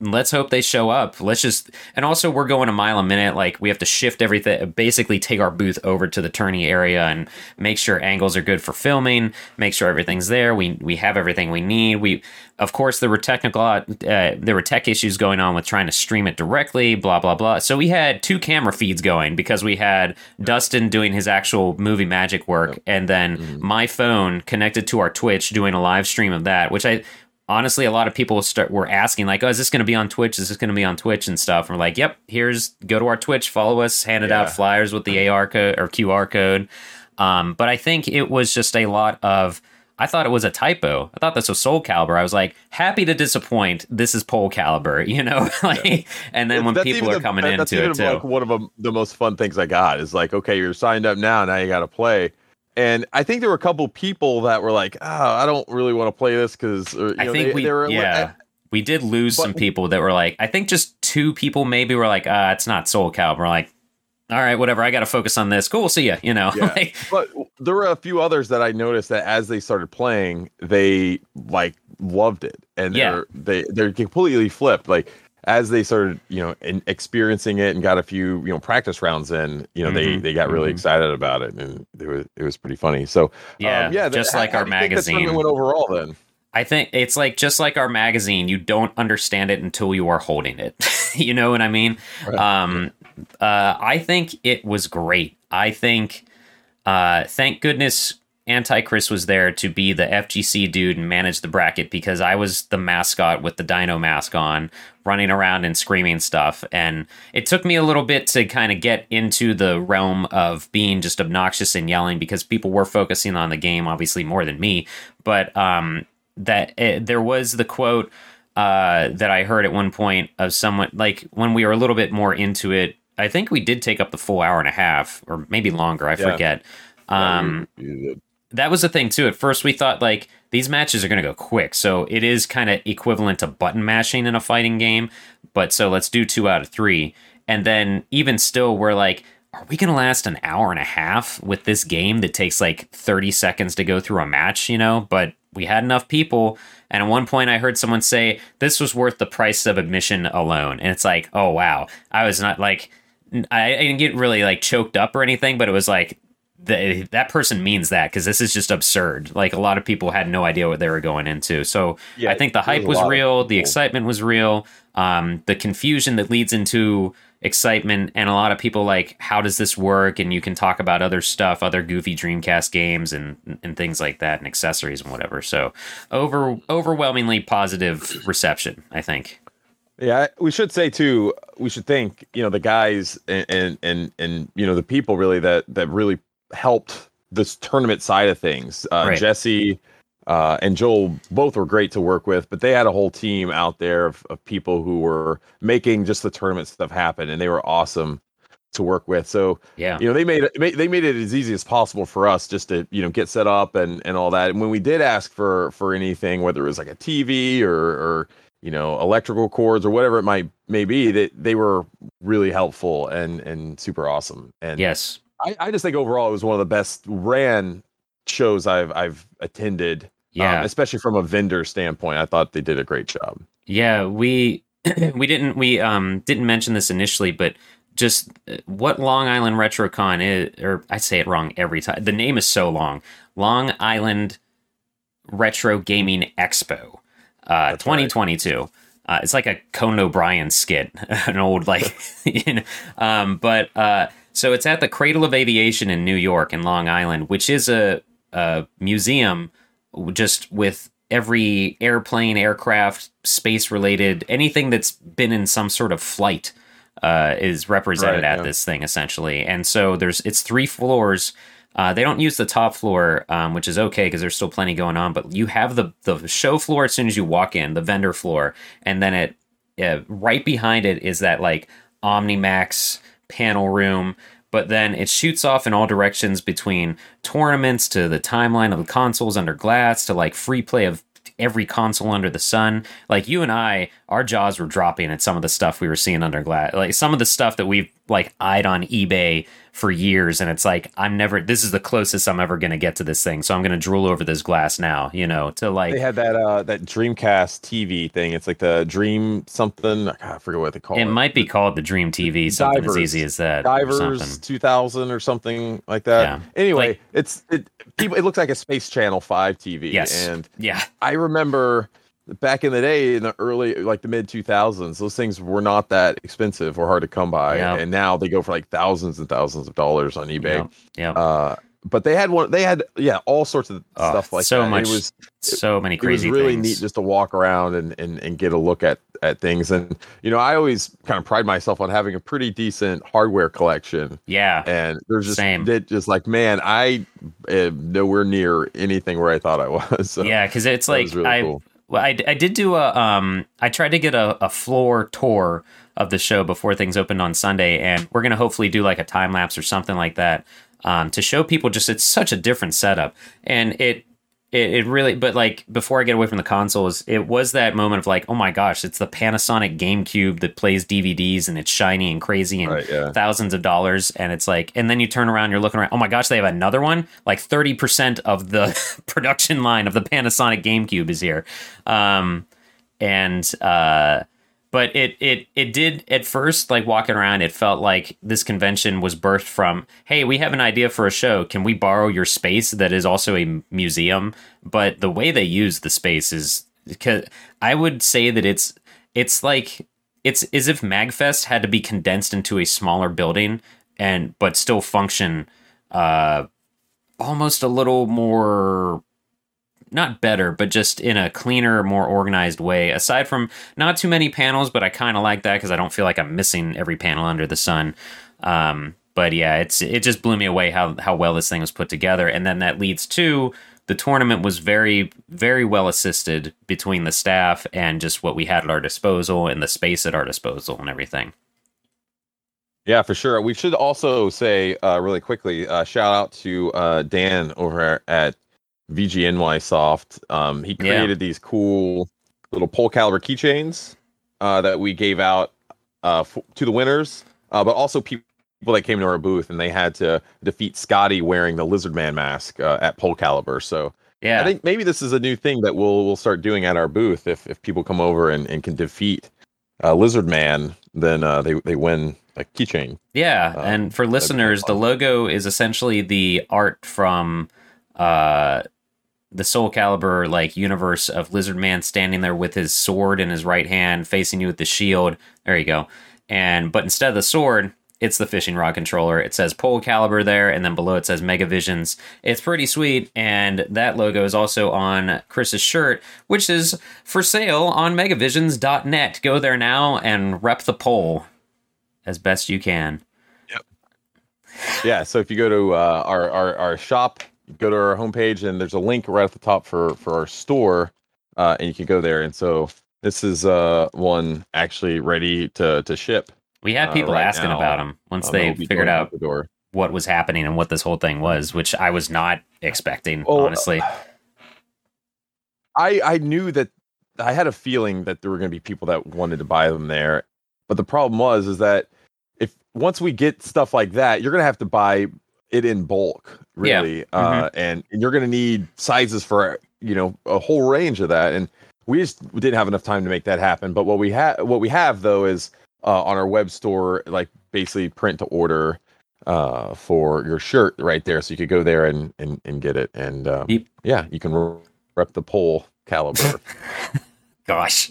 B: let's hope they show up. Let's just and also we're going a mile a minute. Like we have to shift everything, basically take our booth over to the tourney area and make sure angles are good for filming. Make sure everything's there. We we have everything we need. We of course there were technical uh, there were tech issues going on with trying to stream it directly. Blah blah blah. So we had two camera feeds going because we had Dustin doing his actual movie magic work and then mm-hmm. my phone connected to our Twitch doing a live stream of that, which I honestly, a lot of people start were asking like, "Oh, is this going to be on Twitch? Is this going to be on Twitch and stuff?" And we're like, "Yep, here's go to our Twitch, follow us, handed yeah. out flyers with the AR code or QR code." Um, but I think it was just a lot of. I thought it was a typo. I thought this was Soul Calibur. I was like, happy to disappoint. This is Pole Calibur, you know. like, yeah. and then when that's people are the, coming that, into it too,
A: like one of the most fun things I got is like, okay, you're signed up now. Now you got to play and I think there were a couple people that were like, "Oh, I don't really want to play this because."
B: I know, think they, we, they were, yeah, we did lose but, some people that were like, I think just two people maybe were like, "Ah, it's not Soul Calibur." We're like, all right, whatever. I got to focus on this. Cool, see ya. You know,
A: yeah. like, but there were a few others that I noticed that as they started playing, they like loved it, and yeah. they're they they're completely flipped. Like as they started, you know, experiencing it and got a few, you know, practice rounds in, you know, mm-hmm. they they got really mm-hmm. excited about it, and it was it was pretty funny. So
B: yeah, um, yeah, just like how, our how magazine
A: went overall. Then
B: I think it's like just like our magazine. You don't understand it until you are holding it. you know what I mean? Right. Um, Uh, I think it was great. I think, uh, thank goodness Antichrist was there to be the FGC dude and manage the bracket because I was the mascot with the dino mask on, running around and screaming stuff. And it took me a little bit to kind of get into the realm of being just obnoxious and yelling because people were focusing on the game, obviously, more than me. But um, that uh, there was the quote uh, that I heard at one point of someone, like when we were a little bit more into it. I think we did take up the full hour and a half, or maybe longer. I
A: Yeah.
B: forget. Um,
A: Yeah,
B: that was the thing too. At first, we thought like these matches are going to go quick, so it is kind of equivalent to button mashing in a fighting game. But so let's do two out of three, and then even still, we're like, are we going to last an hour and a half with this game that takes like thirty seconds to go through a match? You know, but we had enough people, and at one point, I heard someone say this was worth the price of admission alone, and it's like, oh wow, I was not like. I, didn't get really like choked up or anything, but it was like the, that person means that because this is just absurd. Like a lot of people had no idea what they were going into. So
A: Yeah,
B: I think the hype was real, the excitement was real, um, the confusion that leads into excitement, and a lot of people like, how does this work? And you can talk about other stuff, other goofy Dreamcast games, and and things like that, and accessories and whatever. So over overwhelmingly positive reception, I think.
A: Yeah, we should say too. We should thank you know the guys and and and, and you know the people really that that really helped this tournament side of things. Uh,
B: Right.
A: Jesse uh, and Joel both were great to work with, but they had a whole team out there of, of people who were making just the tournament stuff happen, and they were awesome to work with. So
B: Yeah.
A: you know they made it they made it as easy as possible for us just to you know get set up and and all that and when we did ask for for anything whether it was like a tv or or you know electrical cords or whatever it might may be that they were really helpful and and super awesome and
B: Yes.
A: I, I just think overall it was one of the best ran shows i've i've attended um,
B: Yeah.
A: especially from a vendor standpoint i thought they did a great job
B: Yeah, we we didn't we um didn't mention this initially, but just uh, what Long Island RetroCon is, or I say it wrong every time. The name is so long. Long Island Retro Gaming Expo, uh,
A: That's right.
B: 2022. Uh, it's like a Conan O'Brien skit, an old like, you know, um, but uh, so it's at the Cradle of Aviation in New York in Long Island, which is a, a museum just with every airplane, aircraft, space related, anything that's been in some sort of flight uh, is represented
A: Right,
B: at
A: yeah.
B: this thing essentially. And so there's it's three floors. Uh, they don't use the top floor, um, which is okay because there's still plenty going on. But you have the the show floor as soon as you walk in, the vendor floor, and then it uh, right behind it is that like OmniMax panel room. But then it shoots off in all directions between tournaments to the timeline of the consoles under glass to like free play of every console under the sun. Like you and I, our jaws were dropping at some of the stuff we were seeing under glass. Like some of the stuff that we've like eyed on eBay for years, and it's like I'm never. This is the closest I'm ever going to get to this thing, so I'm going to drool over this glass now. You know, to like
A: they had that uh that dreamcast tv thing it's like the dream something God, i forget what they call it
B: it might be called the Dream TV, something as easy as that.
A: divers
B: something.
A: 2000 or something like that
B: Yeah.
A: anyway
B: Like-
A: it's it people it looks like a space channel 5 tv
B: Yes.
A: and
B: Yeah,
A: i remember back in the day in the early like the mid 2000s those things were not that expensive or hard to come by
B: Yeah.
A: and now they go for like thousands and thousands of dollars on ebay
B: yeah, yeah.
A: uh but they had one they had yeah all sorts of
B: Oh,
A: stuff like
B: so
A: that
B: much
A: it was
B: so many
A: it was
B: crazy
A: really
B: things.
A: neat just to walk around and, and and get a look at at things and you know i always kind of pride myself on having a pretty decent hardware collection
B: yeah,
A: and there's just
B: Same.
A: it just like man i am nowhere near anything where i thought i was so
B: yeah, because it's like
A: really
B: I,
A: cool.
B: Well, I I did do a um I tried to get a, a floor tour of the show before things opened on Sunday, and we're gonna hopefully do like a time lapse or something like that um to show people just it's such a different setup, and it. It, it really, but like before I get away from the consoles, it was that moment of like, oh my gosh, it's the Panasonic GameCube that plays DVDs and it's shiny and crazy and
A: Right, yeah.
B: thousands of dollars. And it's like and then you turn around you're looking around oh my gosh they have another one? Like 30% of the production line of the panasonic gamecube is here. Um and uh but it it it did at first like walking around it felt like this convention was birthed from hey we have an idea for a show. Can we borrow your space that is also a museum? But the way they use the space is because i would say that it's it's like it's as if Magfest had to be condensed into a smaller building and but still function uh almost a little more not better, but just in a cleaner, more organized way. Aside from not too many panels, but I kind of like that because I don't feel like I'm missing every panel under the sun. Um, but yeah, it's it just blew me away how how well this thing was put together, and then that leads to the tournament was very very well assisted between the staff and just what we had at our disposal and the space at our disposal and everything.
A: Yeah, for sure. We should also say uh, really quickly, uh, shout out to uh, Dan over at VGNY Soft. Um, he created yeah. these cool little pole calibur keychains uh, that we gave out uh, f- to the winners, uh, but also people that came to our booth and they had to defeat Scotty wearing the Lizard Man mask uh, at pole calibur. So yeah, I think maybe this is a new thing that we'll we'll start doing at our booth if if people come over and, and can defeat uh, Lizard Man, then uh, they they win a keychain.
B: Yeah, and for listeners, the logo is essentially the art from uh the Soul Calibur like universe of Lizard Man standing there with his sword in his right hand, facing you with the shield. There you go. And but instead of the sword, it's the fishing rod controller. It says Pole Calibur there, and then below it says Megavisions. It's pretty sweet, and that logo is also on Chris's shirt, which is for sale on Megavisions.net. Go there now and rep the pole as best you can.
A: Yep. Yeah. So if you go to uh, our, our our shop go to our homepage and there's a link right at the top for for our store, uh, and you can go there. And so this is uh one actually ready to to ship.
B: We had uh, people uh, right asking now. about them once um, they figured out the door. what was happening and what this whole thing was, which I was not expecting, oh, honestly.
A: I I knew that I had a feeling that there were going to be people that wanted to buy them there, but the problem was is that if once we get stuff like that, you're going to have to buy it in bulk, really, yeah. uh, mm-hmm. and, and you're going to need sizes for you know a whole range of that, and we just didn't have enough time to make that happen. But what we have, what we have though, is uh, on our web store, like basically print to order uh, for your shirt right there, so you could go there and and, and get it, and um, yep. yeah, you can rep the pole calibur.
B: Gosh,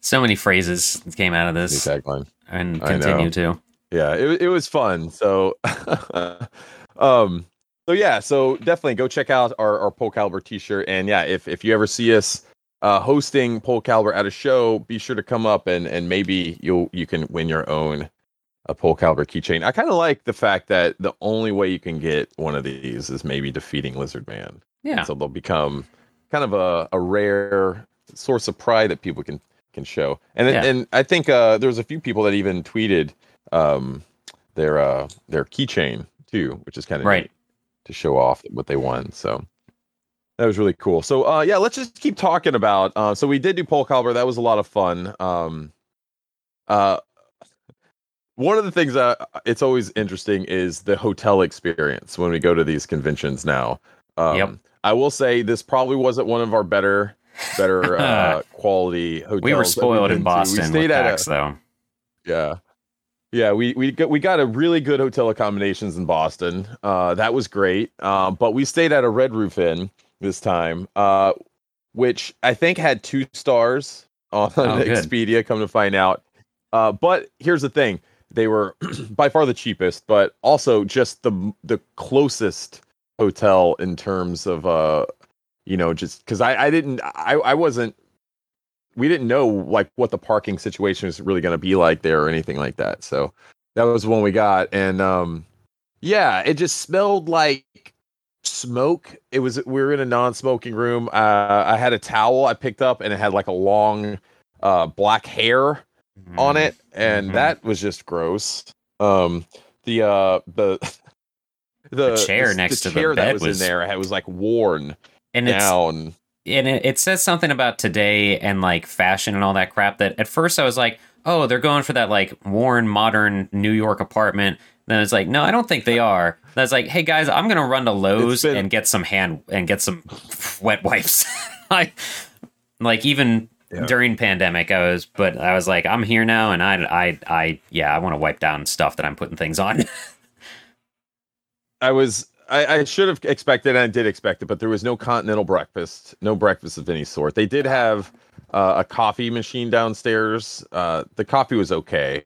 B: so many phrases came out of this
A: tagline,
B: and continue to
A: yeah it, it was fun so um so yeah so definitely go check out our, our pole calibur t-shirt and yeah if if you ever see us uh hosting pole calibur at a show be sure to come up and and maybe you'll you can win your own a pole calibur keychain i kind of like the fact that the only way you can get one of these is maybe defeating lizard man
B: yeah
A: and so they'll become kind of a, a rare source of pride that people can can show and yeah. and i think uh there's a few people that even tweeted um, their uh, their keychain too, which is kind of
B: right
A: to show off what they won. So that was really cool. So uh, yeah, let's just keep talking about. Uh, so we did do pole calibur. That was a lot of fun. Um, uh, one of the things that it's always interesting is the hotel experience when we go to these conventions now. Um, yep. I will say this probably wasn't one of our better better uh, quality hotels.
B: We were spoiled in Boston. We stayed at PAX, a, though.
A: Yeah, yeah, we we got we got a really good hotel accommodations in Boston. Uh, that was great. Um, but we stayed at a Red Roof Inn this time, uh, which I think had two stars on oh, Expedia. Come to find out, uh, but here's the thing: they were by far the cheapest, but also just the the closest hotel in terms of uh, you know, just because I I didn't I I wasn't we didn't know like what the parking situation was really going to be like there or anything like that. So that was one we got, and um, yeah, it just smelled like smoke. It was we were in a non-smoking room. Uh, I had a towel I picked up, and it had like a long uh, black hair mm-hmm. on it, and mm-hmm. that was just gross. Um, the uh, the
B: the, the chair the, next the to chair the bed
A: that was, was in there. It was like worn and down
B: and it, it says something about today and like fashion and all that crap that at first I was like, oh, they're going for that like worn modern New York apartment. Then it's like, no, I don't think they are. Then it's like, hey guys, I'm gonna run to Lowe's been... and get some hand and get some wet wipes. like, like even yeah. during pandemic, I was, but I was like, I'm here now, and I, I, I, yeah, I want to wipe down stuff that I'm putting things on.
A: I was I, I, should have expected, and I did expect it, but there was no continental breakfast, no breakfast of any sort. They did have uh, a coffee machine downstairs. Uh, the coffee was okay,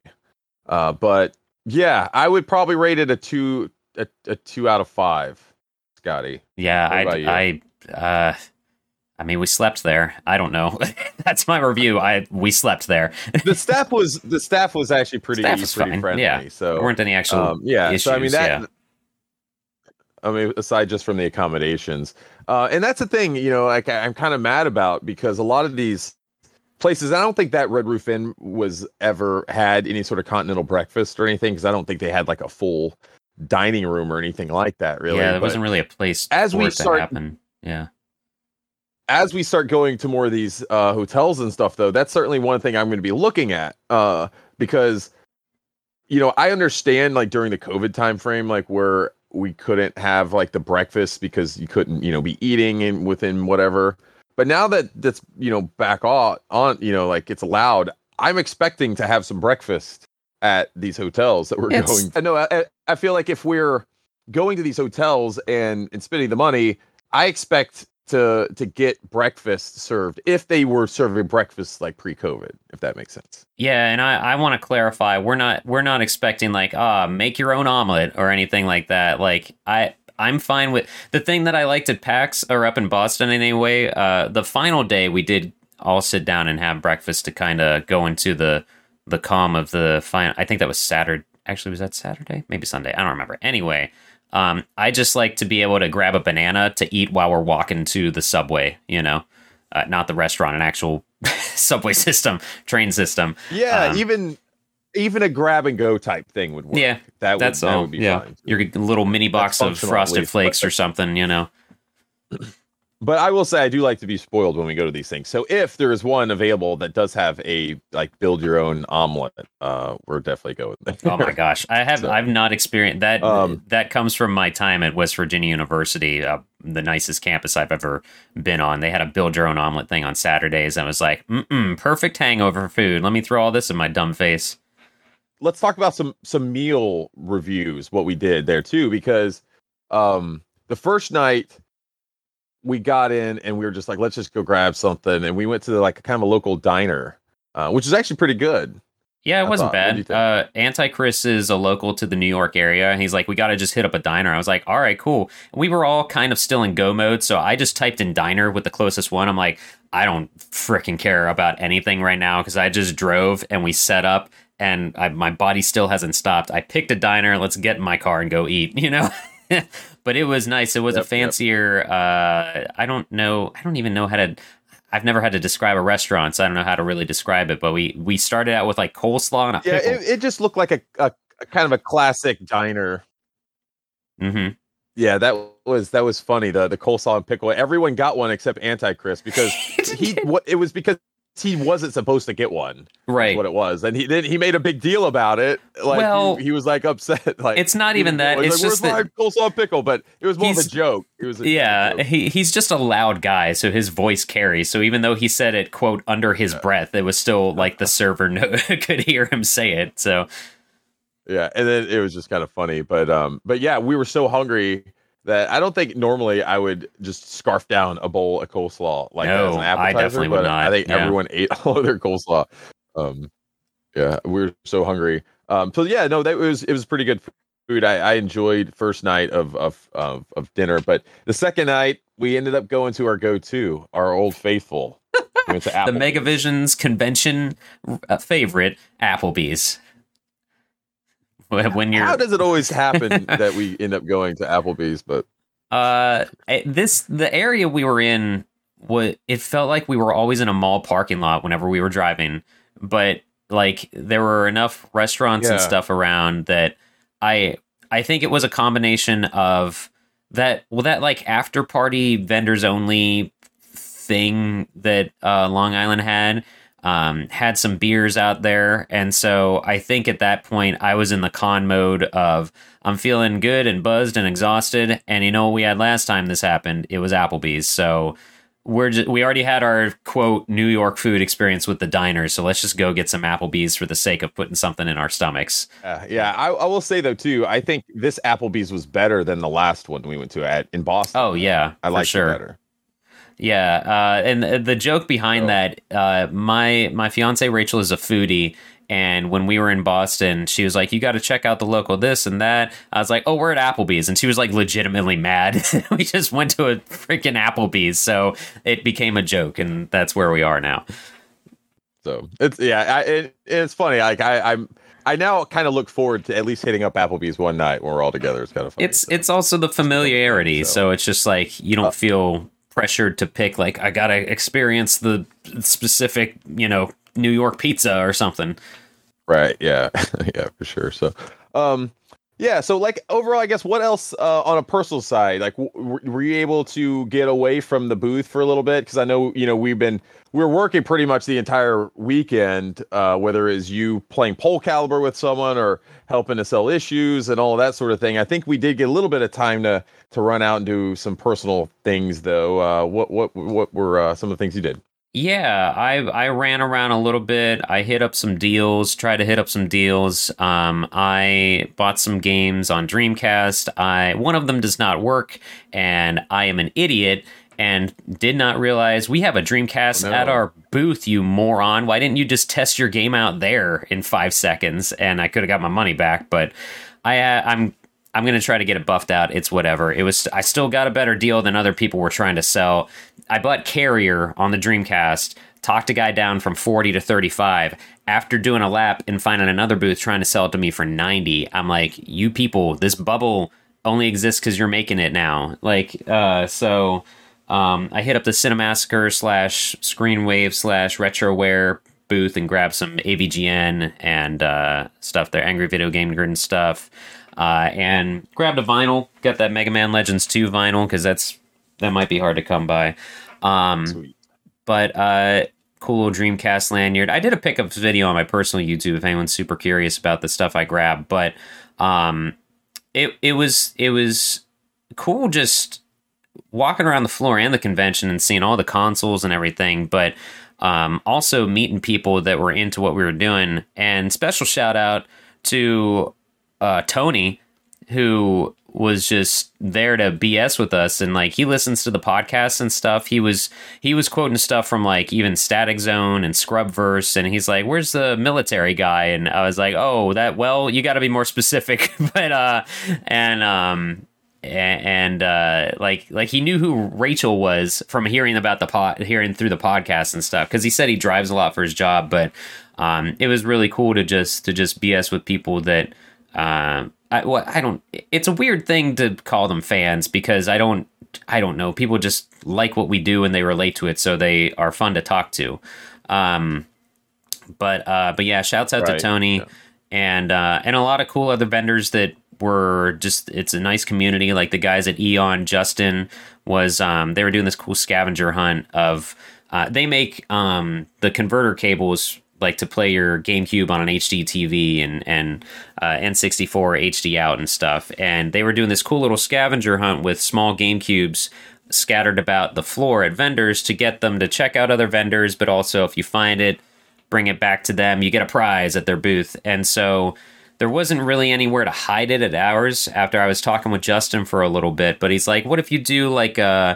A: uh, but yeah, I would probably rate it a two a, a two out of five. Scotty,
B: Yeah,
A: What about you?
B: I, I, uh, I mean, we slept there. I don't know. That's my review. I we slept there.
A: the staff was the staff was actually pretty
B: Staff was
A: pretty
B: fine,
A: friendly.
B: yeah.
A: So
B: there weren't any actual.
A: um, yeah so i mean that
B: yeah.
A: I mean aside just from the accommodations uh and that's the thing you know like I- i'm kind of mad about because a lot of these places i don't think that red roof inn was ever had any sort of continental breakfast or anything because i don't think they had like a full dining room or anything like that really
B: yeah, there
A: But
B: wasn't really a place
A: as we
B: it
A: start-
B: happen. Yeah.
A: as we start going to more of these uh, hotels and stuff, though, that's certainly one thing I'm going to be looking at uh, because, you know, I understand like during the COVID time frame, like where we couldn't have like the breakfast because you couldn't, you know, be eating and within whatever. But now that that's you know back on on, you know, like it's allowed, I'm expecting to have some breakfast at these hotels that we're
B: It's-
A: going. I know. I, I feel like if we're going to these hotels and and spending the money, I expect to to get breakfast served if they were serving breakfast like pre-COVID, if that makes sense.
B: Yeah, and I, I want to clarify we're not we're not expecting like ah make your own omelet or anything like that. Like I I'm fine with the thing that I liked at PAX or up in Boston anyway. Uh, the final day we did all sit down and have breakfast to kind of go into the the calm of the final. I think that was Saturday. Actually, was that Saturday? Maybe Sunday. I don't remember. Anyway, um, I just like to be able to grab a banana to eat while we're walking to the subway. You know, uh, not the restaurant, an actual subway system, train system.
A: Yeah,
B: Um,
A: even even a grab and go type thing would work.
B: Yeah,
A: that would,
B: That's
A: that
B: all.
A: would be
B: yeah,
A: fine.
B: your little mini box of frosted flakes or something. You know.
A: But I will say I do like to be spoiled when we go to these things. So if there is one available that does have a like build your own omelet, uh, we're definitely going there.
B: Oh my gosh, I have
A: So-
B: I've not experienced that.
A: Um,
B: that comes from my time at West Virginia University, uh, the nicest campus I've ever been on. They had a build your own omelet thing on Saturdays. And I was like, mm perfect hangover food. Let me throw all this in my dumb face.
A: let's talk about some some meal reviews what we did there too because um the first night we got in and we were just like let's just go grab something and we went to like kind of a local diner uh, which is actually pretty good
B: Yeah, it
A: I
B: wasn't
A: thought- what do you
B: bad. Uh, Antichrist is a local to the New York area, and he's like, "We got to just hit up a diner." I was like, "All right, cool." We were all kind of still in go mode, so I just typed in diner with the closest one. I'm like, I don't freaking care about anything right now because I just drove and we set up, and I, my body still hasn't stopped. I picked a diner. Let's get in my car and go eat. You know. But it was nice. It was
A: Yep,
B: a
A: yep.
B: fancier. Uh, I don't know. I don't even know how to. I've never had to describe a restaurant, so I don't know how to really describe it. But we we started out with like coleslaw and a
A: yeah
B: pickle.
A: it, it just looked like a, a, a kind of a classic diner
B: hmm
A: yeah that was that was funny the the coleslaw and pickle everyone got one except antichrist because he what it was because he wasn't supposed to get one
B: Right.
A: what it was and he then he made a big deal about it like
B: Well,
A: he, he was like upset like
B: It's not even that. It's
A: like,
B: just that.
A: coleslaw pickle but it was more of a joke it was a
B: Yeah,
A: joke.
B: he he's just a loud guy, so his voice carries. So even though he said it quote under his breath, it was still like the server no- could hear him say it. So
A: yeah and then it was just kind of funny but um but yeah we were so hungry that I don't think normally I would just scarf down a bowl of coleslaw like that as
B: No,
A: an
B: I
A: appetizer.
B: definitely would
A: but
B: not,
A: I think
B: yeah.
A: everyone ate all of their coleslaw. Um, yeah, we were so hungry. Um, so yeah, no, that was it was pretty good food. I, I enjoyed first night of, of of of dinner, but the second night we ended up going to our go to our old faithful. We
B: the. Megavision's convention uh, favorite, Applebee's. When you're
A: How does it always happen that we end up going to Applebee's? But
B: Uh, eh, this the area we were in. What it felt like we were always in a mall parking lot whenever we were driving, but like there were enough restaurants and stuff around that I I think it was a combination of that well that like after party vendors only thing that uh, Long Island had um, had some beers out there, and so I think at that point I was in the con mode of I'm feeling good and buzzed and exhausted, and you know what we had last time this happened? It was Applebee's, so. We're just, we already had our quote New York food experience with the diners, so let's just go get some Applebee's for the sake of putting something in our stomachs.
A: uh, yeah, I, I will say though too. I think this Applebee's was better than the last one we went to at in Boston.
B: Oh yeah,
A: I like
B: sure.
A: it better.
B: Yeah, uh, and the joke behind oh. that, uh, my my fiance Rachel is a foodie, and when we were in Boston, she was like, "You got to check out the local this and that." I was like, "Oh, we're at Applebee's," and she was like, legitimately mad. we just went to a freaking Applebee's, so it became a joke, and that's where we are now.
A: So it's yeah, I, it, it's funny. Like I, I'm. I now kind of look forward to at least hitting up Applebee's one night when we're all together. It's kind of
B: fun. It's so. it's also the familiarity, so. so. it's just like you don't uh, feel pressured to pick like I gotta experience the specific you know New York pizza or something.
A: Right. Yeah. yeah, for sure. So, um, yeah. So, like overall, I guess what else uh, on a personal side? Like, w- were you able to get away from the booth for a little bit? Because I know you know we've been we are working pretty much the entire weekend, uh, whether it's you playing pole calibur with someone or helping to sell issues and all that sort of thing. I think we did get a little bit of time to to run out and do some personal things, though. Uh, what what what were uh, some of the things you did?
B: Yeah, I I ran around a little bit. I hit up some deals, tried to hit up some deals. Um, I bought some games on Dreamcast. I one of them does not work, and I am an idiot and did not realize we have a Dreamcast oh, no. at our booth. You moron! Why didn't you just test your game out there in five seconds? And I could have got my money back, but I uh, I'm I'm gonna try to get it buffed out. It's whatever. It was. I still got a better deal than other people were trying to sell. I bought Carrier on the Dreamcast. Talked a guy down from 40 to 35 after doing a lap and finding another booth trying to sell it to me for 90. I'm like, you people, this bubble only exists because you're making it now. Like, uh, so um, I hit up the Cinemassacre slash Screenwave slash Retroware booth and grabbed some AVGN and uh, stuff there, Angry Video Game Nerd and stuff uh, and grabbed a vinyl. Got that Mega Man Legends 2 vinyl because that's that might be hard to come by. Um, Sweet. But uh, cool little Dreamcast lanyard. I did a pickup video on my personal YouTube if anyone's super curious about the stuff I grabbed. But um, it it was it was cool just walking around the floor and the convention and seeing all the consoles and everything. But um, also meeting people that were into what we were doing. And special shout out to uh, Tony, who was just there to BS with us and like he listens to the podcast and stuff. He was he was quoting stuff from like even Static Zone and Scrubverse and he's like, "Where's the military guy?" And I was like, "Oh, that well, you got to be more specific." but uh and um and uh, like like he knew who Rachel was from hearing about the pod, hearing through the podcast and stuff because he said he drives a lot for his job. But um, it was really cool to just to just BS with people that uh, I, well, I don't. It's a weird thing to call them fans because I don't. I don't know. People just like what we do and they relate to it, so they are fun to talk to. Um, but uh, but yeah, shouts out right. to Tony yeah. and uh, and a lot of cool other vendors that were just. It's a nice community. Like the guys at Eon, Justin was. Um, they were doing this cool scavenger hunt of. Uh, they make um, the converter cables like to play your GameCube on an HD TV and and uh, N64 HD out and stuff. And they were doing this cool little scavenger hunt with small GameCubes scattered about the floor at vendors to get them to check out other vendors, but also if you find it, bring it back to them. You get a prize at their booth. And so there wasn't really anywhere to hide it at ours after I was talking with Justin for a little bit. But he's like, what if you do like a, uh,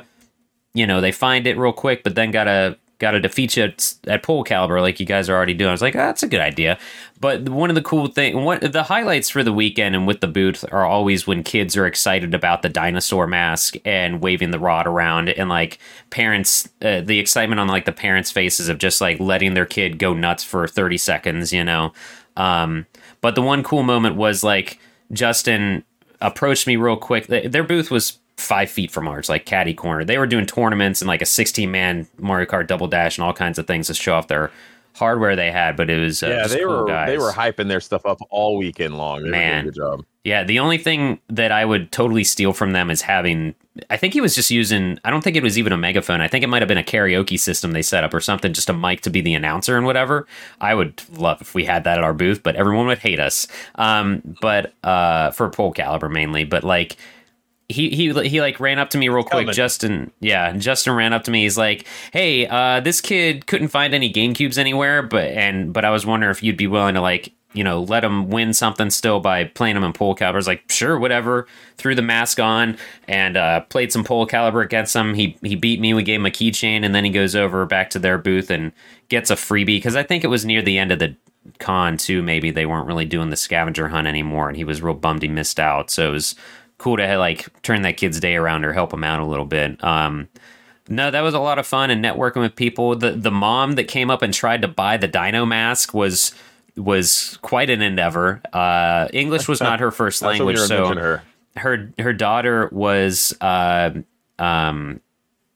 B: you know, they find it real quick, but then gotta got to defeat you at, at pole calibur like you guys are already doing. I was like, oh, that's a good idea. But one of the cool things, what the highlights for the weekend and with the booth are always when kids are excited about the dinosaur mask and waving the rod around, and like parents, uh, the excitement on like the parents' faces of just like letting their kid go nuts for thirty seconds, you know. Um, but the one cool moment was like Justin approached me real quick. Their booth was five feet from ours, like Caddy Corner. They were doing tournaments and like a 16 man Mario Kart Double Dash and all kinds of things to show off their hardware they had. But it was uh,
A: yeah, they
B: cool
A: were
B: guys.
A: they were hyping their stuff up all weekend long. They
B: Man,
A: good job.
B: Yeah, the only thing that I would totally steal from them is having. I think he was just using. I don't think it was even a megaphone. I think it might have been a karaoke system they set up or something, just a mic to be the announcer and whatever. I would love if we had that at our booth, but everyone would hate us. Um, but uh, for pole calibur mainly, but like he he he like ran up to me real quick. Coming. Justin, yeah, Justin ran up to me. He's like, "Hey, uh, this kid couldn't find any Game Cubes anywhere, but and but I was wondering if you'd be willing to like you know, let him win something still by playing him in Pole Calibur. I was like, sure, whatever. Threw the mask on and uh, played some Pole Calibur against him. He he beat me. We gave him a keychain, and then he goes over back to their booth and gets a freebie because I think it was near the end of the con too. Maybe they weren't really doing the scavenger hunt anymore, and he was real bummed he missed out. So it was cool to like turn that kid's day around or help him out a little bit. Um, no, that was a lot of fun and networking with people. The the mom that came up and tried to buy the Dino mask was was quite an endeavor. Uh, English was not her first language, so her. her her daughter was uh, um,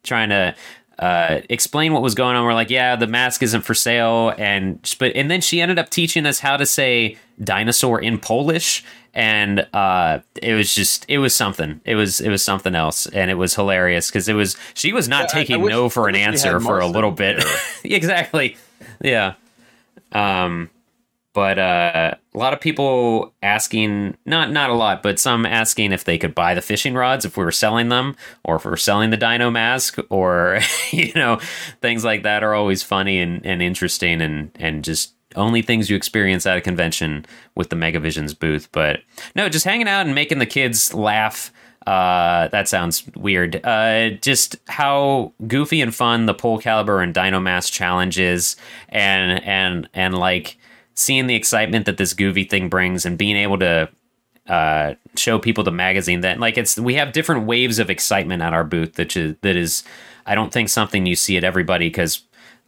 B: trying to uh, explain what was going on. We're like, yeah, the mask isn't for sale, and but and then she ended up teaching us how to say dinosaur in Polish, and uh, it was just it was something. It was it was something else, and it was hilarious because it was she was not yeah, taking I, I wish, no for an answer for a little bit. exactly, yeah. Um, but uh, a lot of people asking not not a lot but some asking if they could buy the fishing rods if we were selling them or if we are selling the dino mask or you know things like that are always funny and, and interesting and and just only things you experience at a convention with the megavisions booth but no just hanging out and making the kids laugh uh, that sounds weird. Uh, just how goofy and fun the pole calibur and Dinomask challenge is, and and and like seeing the excitement that this Goofy thing brings and being able to uh, show people the magazine that like it's we have different waves of excitement at our booth that is that is I don't think something you see at everybody because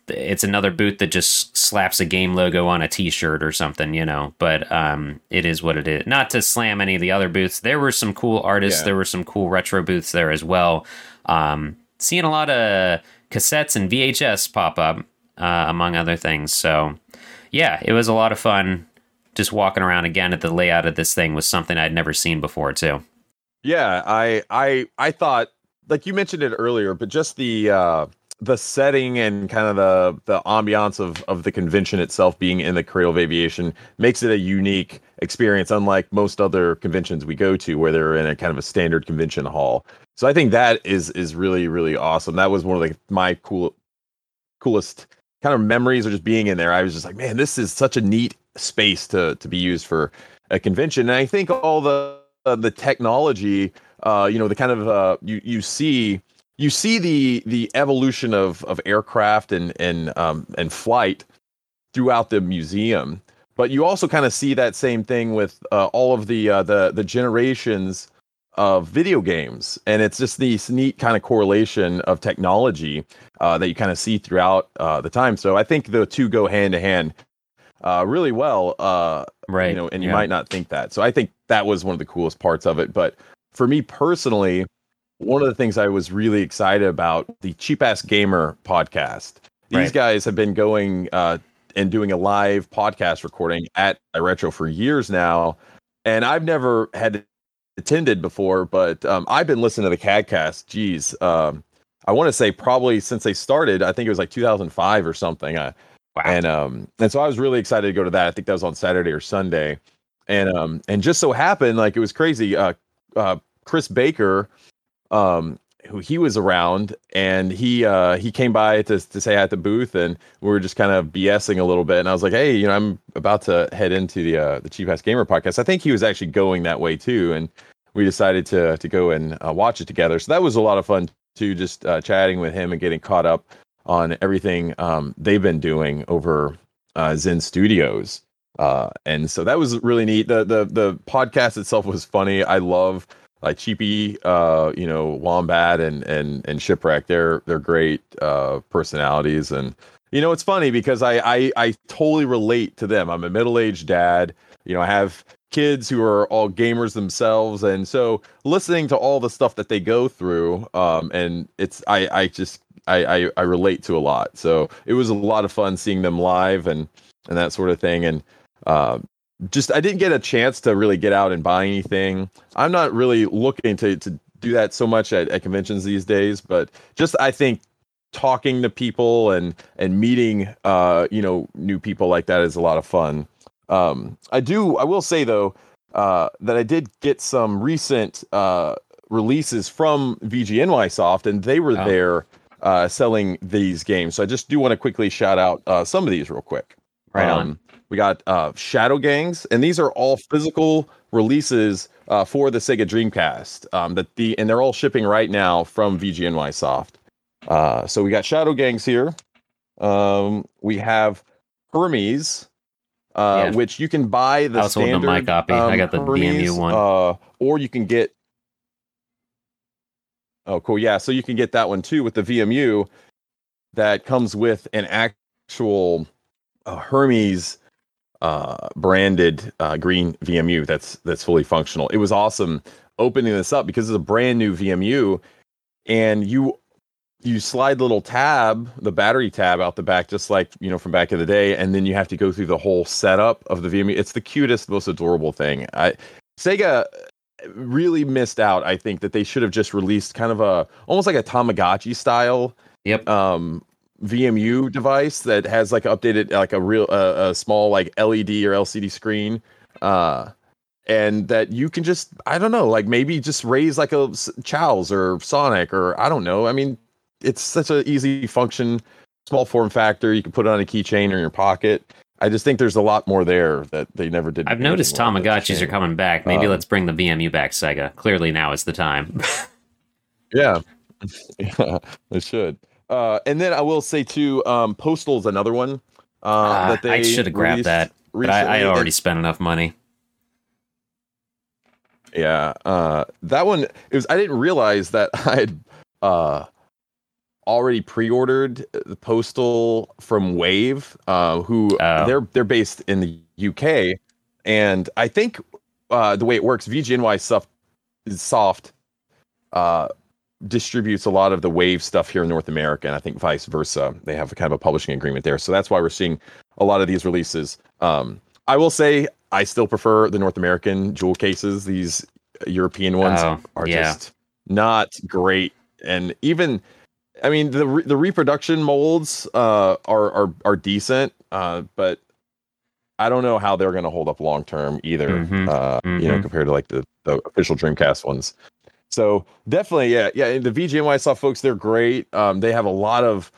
B: it's another booth that just slaps a game logo on a t-shirt or something you know? But um, it is what it is. Not to slam any of the other booths. There were some cool artists. Yeah. there were some cool retro booths there as well. Um, seeing a lot of cassettes and vhs pop up uh, among other things. So yeah, it was a lot of fun. Just walking around again at the layout of this thing was something I'd never seen before too.
A: Yeah, I I I thought like you mentioned it earlier, but just the uh the setting and kind of the the ambiance of of the convention itself being in the Cradle of Aviation makes it a unique experience, unlike most other conventions we go to, where they're in a kind of a standard convention hall. So I think that is is really really awesome. That was one of the my cool coolest kind of memories or just being in there, I was just like, man, this is such a neat space to to be used for a convention. And I think all the uh, the technology, uh, you know, the kind of uh, you you see you see the the evolution of of aircraft and and um, and flight throughout the museum. But you also kind of see that same thing with uh, all of the uh, the the generations of video games. And it's just this neat kind of correlation of technology uh, that you kind of see throughout uh, the time. So i think the two go hand to hand uh, really well uh, right you know and you yeah. might not think that. So i think that was one of the coolest parts of it. But for me personally one of the things i was really excited about the cheap ass gamer podcast. These right. guys have been going uh, and doing a live podcast recording at retro for years now. And i've never had attended before, but um, I've been listening to the CAGcast. Geez, um, I want to say probably since they started. I think it was like 2005 or something. Uh, wow. And um, and so I was really excited to go to that. I think that was on Saturday or Sunday, and um, and just so happened like it was crazy. Uh, uh, Chris Baker, um, who he was around and he uh he came by to to say at the booth and we were just kind of BSing a little bit and I was like, hey, you know, I'm about to head into the uh the Cheap Ass Gamer podcast. I think he was actually going that way too, and we decided to to go and uh, watch it together. So that was a lot of fun too, just uh, chatting with him and getting caught up on everything um they've been doing over uh Zen Studios. Uh and so that was really neat. The the the podcast itself was funny. I love like Cheapy, uh, you know, Wombat and and and Shipwreck. They're they're great uh, personalities, and you know, it's funny because I I I totally relate to them. I'm a middle aged dad. You know, I have kids who are all gamers themselves, and so listening to all the stuff that they go through, um, and it's I I just I, I I relate to a lot. So it was a lot of fun seeing them live and and that sort of thing, and. Uh, just I didn't get a chance to really get out and buy anything. I'm not really looking to to do that so much at, at conventions these days, but just I think talking to people and and meeting uh you know new people like that is a lot of fun. Um I do I will say though uh that I did get some recent uh releases from VGNY Soft and they were oh. there uh selling these games. So I just do want to quickly shout out uh some of these real quick.
B: Right um, on
A: We got uh, Shadow Gangs, and these are all physical releases uh, for the Sega Dreamcast. Um, that the and they're all shipping right now from VGNY Soft. Uh, so we got Shadow Gangs here. Um, we have Hermes, uh,
B: Yeah.
A: which you can buy the
B: I was
A: standard.
B: my copy. I
A: um,
B: got the
A: Hermes,
B: VMU one.
A: Uh, or you can get. Oh, cool! Yeah, so you can get that one too with the VMU, that comes with an actual uh, Hermes uh, branded uh, green VMU that's that's fully functional. It was awesome opening this up because it's a brand new VMU, and you you slide the little tab, the battery tab out the back, just like you know from back in the day, and then you have to go through the whole setup of the VMU. It's the cutest, most adorable thing. I Sega really missed out. I think that they should have just released kind of a almost like a Tamagotchi style
B: Yep.
A: um VMU device that has like updated like a real uh, a small like LED or LCD screen uh and that you can just I don't know like maybe just raise like a Chao's or Sonic or I don't know I mean it's such an easy function small form factor you can put it on a keychain or in your pocket I just think there's a lot more there that they never did
B: I've noticed
A: with. It's a
B: Tamagotchis are coming back. Maybe
A: Um,
B: let's bring the VMU back, Sega. Clearly now is the time.
A: Yeah, yeah, it should. Uh, and then I will say too, um, Postal's another one. Uh,
B: Ah,
A: that they
B: I should have grabbed that, but I, I already
A: And-
B: spent enough money.
A: yeah, uh, that one. It was. I didn't realize that I had uh, already pre-ordered the Postal from Wave, uh, who
B: Oh.
A: they're they're based in the UK, and I think uh, the way it works, VGNY soft soft uh, distributes a lot of the Wave stuff here in North America, and I think vice versa. They have a kind of a publishing agreement there, so that's why we're seeing a lot of these releases. Um, I will say I still prefer the North American jewel cases. These European ones
B: Oh,
A: are
B: yeah.
A: just not great, and even I mean the re- the reproduction molds uh, are are are decent, uh, but I don't know how they're going to hold up long term either.
B: Mhm,
A: Uh, You know,
B: mhm.
A: compared to like the the official Dreamcast ones. So definitely, yeah, yeah. The VGNY soft folks, they're great. Um, they have a lot of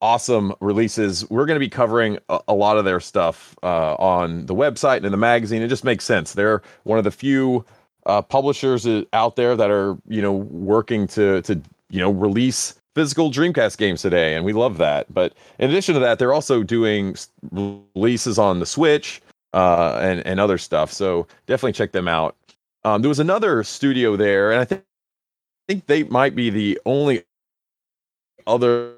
A: awesome releases. We're going to be covering a, a lot of their stuff uh, on the website and in the magazine. It just makes sense. They're one of the few uh, publishers uh, out there that are you know working to to you know release physical Dreamcast games today, and we love that. But in addition to that, they're also doing releases on the Switch uh, and and other stuff. So definitely check them out. Um, there was another studio there, and I think think they might be the only other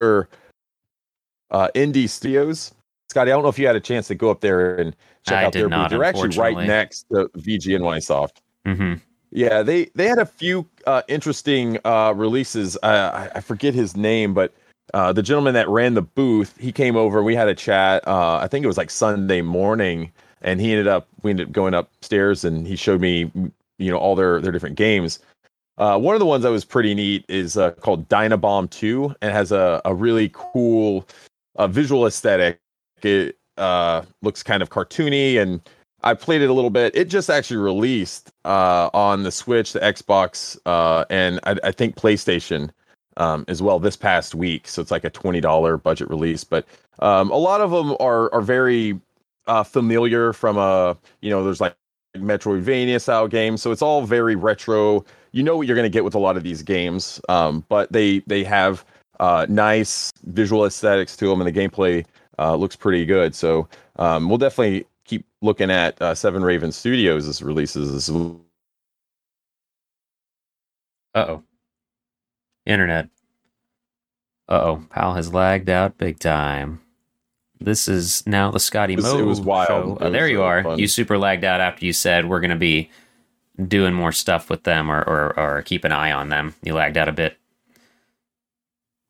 A: uh, indie studios. Scotty, I don't know if you had a chance to go up there and check
B: I
A: out their
B: not,
A: booth. They're actually right next to VGNY Soft.
B: hmm
A: Yeah, they they had a few uh, interesting uh, releases. Uh, I, I forget his name, but uh, the gentleman that ran the booth, he came over. We had a chat. Uh, I think it was like Sunday morning, and he ended up we ended up going upstairs, and he showed me, you know, all their their different games. Uh, one of the ones that was pretty neat is uh, called Dynabomb Two, and has a a really cool uh, visual aesthetic. It uh, looks kind of cartoony and I played it a little bit. It just actually released uh, on the Switch, the Xbox, uh, and I, I think PlayStation um, as well this past week. So it's like a twenty dollar budget release. But um, a lot of them are are very familiar from a you know there's like Metroidvania style games. So it's all very retro. You know what you're going to get with a lot of these games, um, but they they have uh, nice visual aesthetics to them, and the gameplay uh, looks pretty good. So um, we'll definitely keep looking at uh, Seven Raven Studios' releases as well.
B: Uh oh. Internet. Uh oh. Pal has lagged out big time. This is now the Scotty Mo
A: it was wild.
B: show.
A: It
B: there you
A: uh,
B: are.
A: fun.
B: You super lagged out after you said we're going to be doing more stuff with them or, or, or keep an eye on them. You lagged out a bit.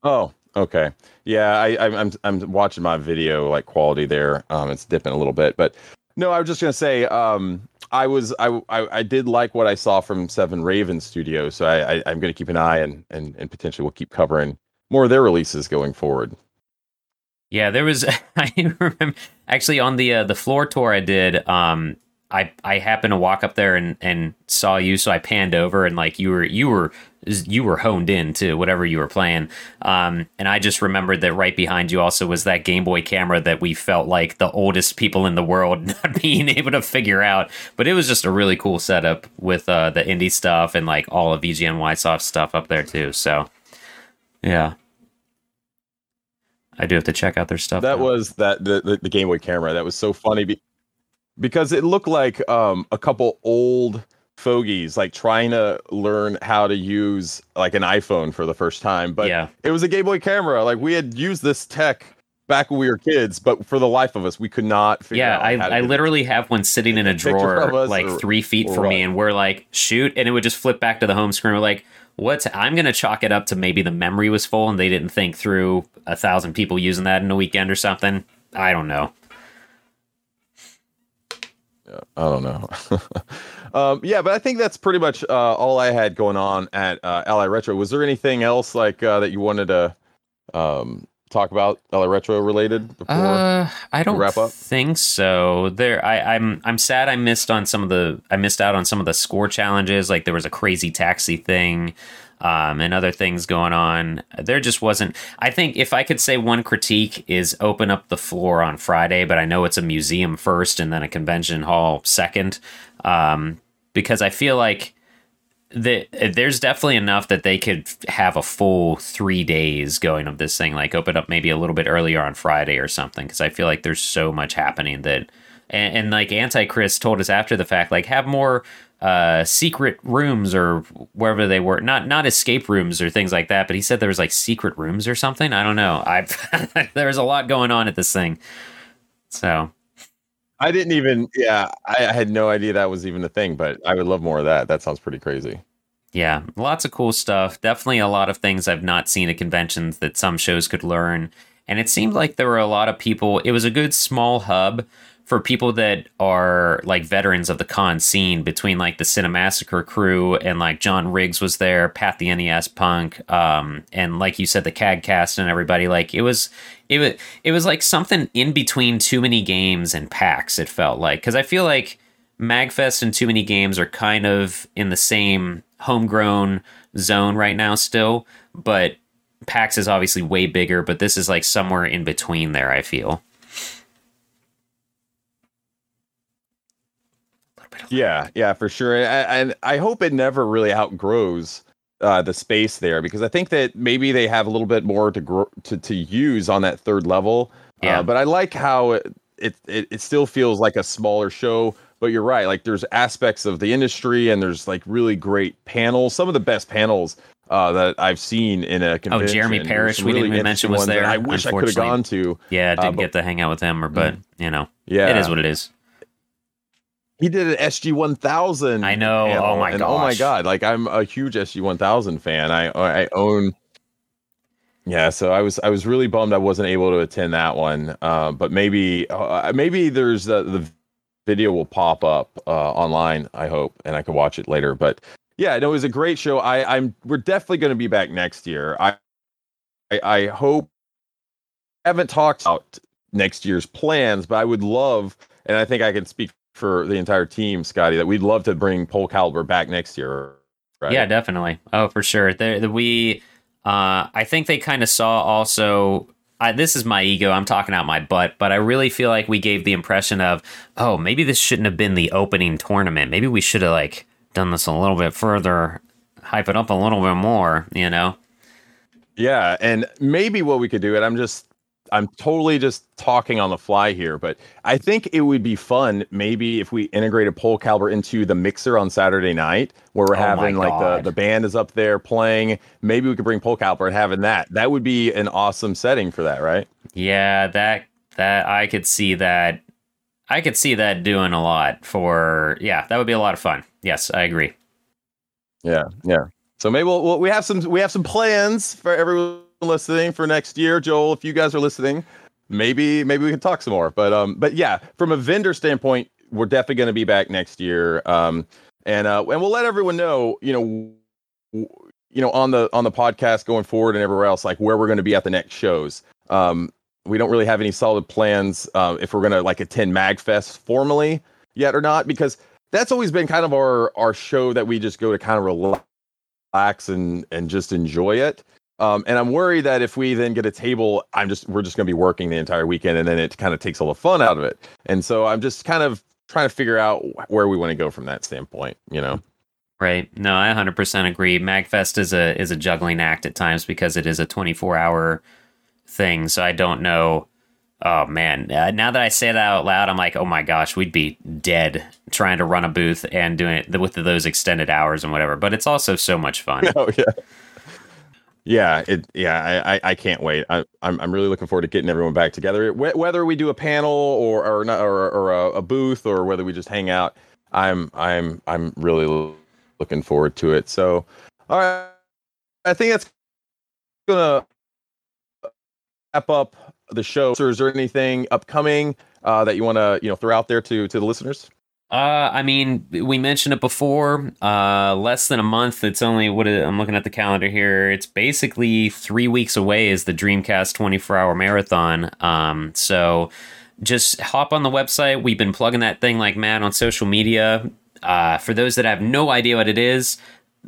A: Oh, okay. Yeah, I, I, I'm I'm watching my video like quality there. Um, it's dipping a little bit, but no, I was just gonna say, um, I was I, I I did like what I saw from Seven Raven Studios, so I, I I'm gonna keep an eye and and and potentially we'll keep covering more of their releases going forward.
B: Yeah, there was. I remember actually on the uh, the floor tour I did. Um, I I happened to walk up there and and saw you, so I panned over and like you were you were you were honed in to whatever you were playing. Um, and I just remembered that right behind you also was that Game Boy camera that we felt like the oldest people in the world not being able to figure out. But it was just a really cool setup with uh, the indie stuff and like all of VGN soft stuff up there too. So yeah. I do have to check out their stuff.
A: That
B: now.
A: was that the, the, the Game Boy camera. That was so funny be, because it looked like um, a couple old fogies like trying to learn how to use like an iPhone for the first time. But
B: yeah.
A: it was a Game Boy camera. Like we had used this tech back when we were kids, but for the life of us, we could not figure
B: yeah,
A: out.
B: I, I literally have one sitting in a drawer like
A: or-
B: three feet from me, and we're like, shoot, and it would just flip back to the home screen. We're like, what's I'm gonna chalk it up to maybe the memory was full and they didn't think through a thousand people using that in a weekend or something. I don't know.
A: I don't know. um, yeah, but I think that's pretty much uh, all I had going on at uh, Ally Retro. Was there anything else like uh, that you wanted to um, talk about Ally Retro related before?
B: Uh, I don't
A: wrap up?
B: think so. There, I, I'm I'm sad I missed on some of the I missed out on some of the score challenges. Like there was a crazy taxi thing, um, and other things going on. There just wasn't. I think if I could say one critique is open up the floor on Friday, but I know it's a museum first and then a convention hall second, um, because I feel like the, there's definitely enough that they could have a full three days going of this thing, like open up maybe a little bit earlier on Friday or something, because I feel like there's so much happening that, and, and like Anti Chris told us after the fact, like have more uh, secret rooms or wherever they were, not not escape rooms or things like that, but he said there was like secret rooms or something. I don't know. I there was a lot going on at this thing, so
A: I didn't even. Yeah, I, I had no idea that was even a thing. But I would love more of that. That sounds pretty crazy.
B: Yeah, lots of cool stuff. Definitely a lot of things I've not seen at conventions that some shows could learn. And it seemed like there were a lot of people. It was a good small hub for people that are like veterans of the con scene between like the Cinemassacre crew and like John Riggs was there, Pat the NES punk, um, and like you said, the CAGcast and everybody. Like it was, it was, it was like something in between too many games and PAX. It felt like because I feel like Magfest and Too Many Games are kind of in the same homegrown zone right now still, but PAX is obviously way bigger, but this is like somewhere in between there, I feel.
A: Yeah, yeah, for sure. And, and I hope it never really outgrows uh, the space there because I think that maybe they have a little bit more to grow to, to use on that third level.
B: Yeah.
A: Uh, but I like how it, it it it still feels like a smaller show. But you're right. Like there's aspects of the industry and there's like really great panels. Some of the best panels uh, that I've seen in a convention.
B: Oh, Jeremy Parrish, we didn't even mention, was there,
A: I wish I could have gone to.
B: Yeah, I didn't
A: but-
B: get to hang out with him, or but you know,
A: Yeah,
B: it is what it is.
A: He did an SG one thousand.
B: I know. Oh my god.
A: Oh my god! Like I'm a huge SG one thousand fan. I I own. Yeah, so I was I was really bummed I wasn't able to attend that one. Uh, but maybe uh, maybe there's the the video will pop up uh, online. I hope, and I can watch it later. But yeah, no, it was a great show. I I'm we're definitely going to be back next year. I I, I hope. I haven't talked about next year's plans, but I would love, and I think I can speak for the entire team, Scotty, that we'd love to bring Pole Calibur back next year. Right?
B: Yeah, definitely. Oh, for sure. There, the, we, uh, I think they kind of saw also. I, this is my ego. I'm talking out my butt, but I really feel like we gave the impression of, oh, maybe this shouldn't have been the opening tournament. Maybe we should have like done this a little bit further, hype it up a little bit more. You know?
A: Yeah, and maybe what we could do, and I'm just I'm totally just talking on the fly here, but I think it would be fun maybe if we integrated Pole Calibur into the mixer on Saturday night where we're
B: Oh
A: having like the, the band is up there playing. Maybe we could bring Pole Calibur and having that. That would be an awesome setting for that, right?
B: Yeah, that that I could see that. I could see that doing a lot for. Yeah, that would be a lot of fun. Yes, I agree.
A: Yeah, yeah. So maybe we'll, we'll, we have some we have some plans for everyone listening for next year. Joel, if you guys are listening, maybe maybe we can talk some more. But um, but yeah, from a vendor standpoint, we're definitely going to be back next year. Um, and uh, and we'll let everyone know, you know, w- you know, on the on the podcast going forward and everywhere else, like where we're going to be at the next shows. Um, we don't really have any solid plans uh, if we're going to like attend Magfest formally yet or not because that's always been kind of our our show that we just go to kind of relax and and just enjoy it. Um, and I'm worried that if we then get a table, I'm just we're just going to be working the entire weekend, and then it kind of takes all the fun out of it. And so I'm just kind of trying to figure out where we want to go from that standpoint. You know.
B: Right. No, I 100% agree. Magfest is a is a juggling act at times because it is a 24 hour thing. So I don't know. Oh man, uh, now that I say that out loud, I'm like, oh my gosh, we'd be dead trying to run a booth and doing it with those extended hours and whatever. But it's also so much fun.
A: Oh yeah. Yeah, it. Yeah, I, I, I can't wait. I, I'm, I'm really looking forward to getting everyone back together. Whether we do a panel or or not, or, or a, a booth, or whether we just hang out, I'm, I'm, I'm really looking forward to it. So, all right, I think that's gonna wrap up the show. Is there anything upcoming uh, that you want to you know throw out there to to the listeners?
B: Uh, I mean, we mentioned it before. Uh, less than a month. It's only what I'm looking at the calendar here. It's basically three weeks away. Is the Dreamcast 24 hour marathon? Um, so just hop on the website. We've been plugging that thing like mad on social media. Uh, for those that have no idea what it is,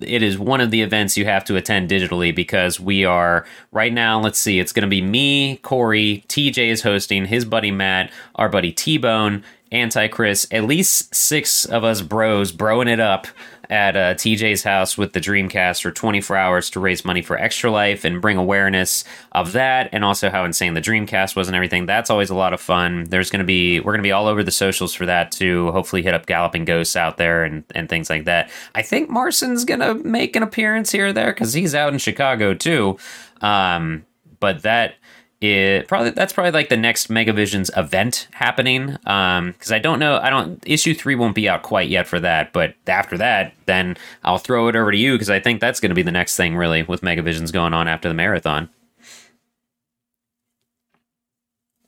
B: it is one of the events you have to attend digitally because we are right now. Let's see, it's going to be me, Corey, TJ is hosting, his buddy Matt, our buddy T Bone, Anti Chris, at least six of us bros broing it up at uh, TJ's house with the Dreamcast for 24 hours to raise money for Extra Life and bring awareness of that, and also how insane the Dreamcast was and everything. That's always a lot of fun. There's going to be we're going to be all over the socials for that too. Hopefully, hit up Galloping Ghosts out there and and things like that. I think Marson's going to make an appearance here or there because he's out in Chicago too. Um, but that it probably that's probably like the next Megavisions event happening. Um, because I don't know, I don't issue three won't be out quite yet for that, but after that, then I'll throw it over to you because I think that's going to be the next thing really with Megavisions going on after the marathon.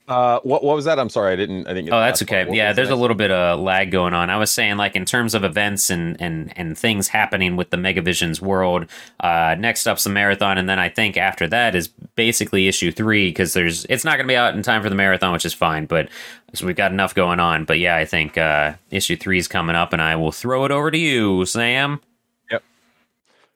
A: Uh, what what was that? I'm sorry, I didn't. I didn't.
B: oh, that's okay. Yeah, there's a little bit of lag going on. I was saying, like in terms of events and and and things happening with the Megavisions world. Uh, next up's the marathon, and then I think after that is basically issue three because there's it's not going to be out in time for the marathon, which is fine. But so we've got enough going on. But yeah, I think uh, issue three is coming up, and I will throw it over to you, Sam.
A: Yep.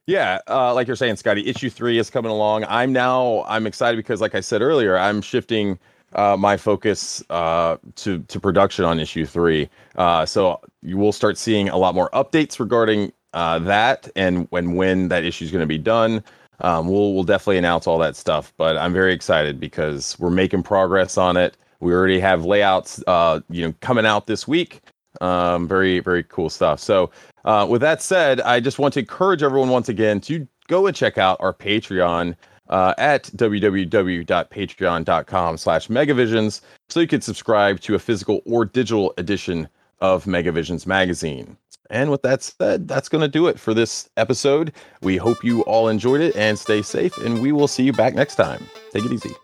A: Yeah, uh, like you're saying, Scotty, issue three is coming along. I'm now I'm excited because, like I said earlier, I'm shifting uh, my focus uh, to to production on issue three. Uh, so you will start seeing a lot more updates regarding uh, that and when when that issue is going to be done. Um, we'll we'll definitely announce all that stuff. But I'm very excited because we're making progress on it. We already have layouts, uh, you know, coming out this week. Um, very very cool stuff. So uh, with that said, I just want to encourage everyone once again to go and check out our Patreon uh, at www.patreon.com slash megavisions so you can subscribe to a physical or digital edition of megavisions magazine. And with that said that's going to do it for this episode. We hope you all enjoyed it and stay safe and we will see you back next time. Take it easy.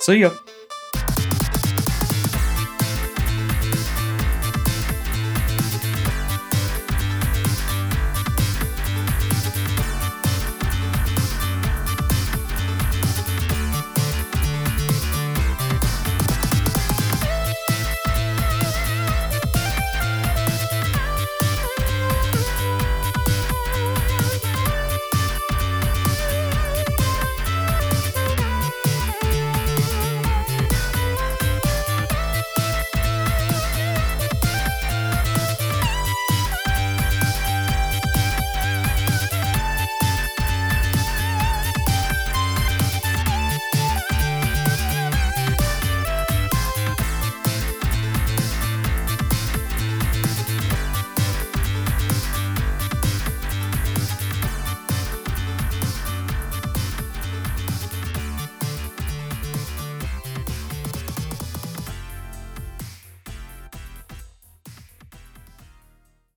B: See ya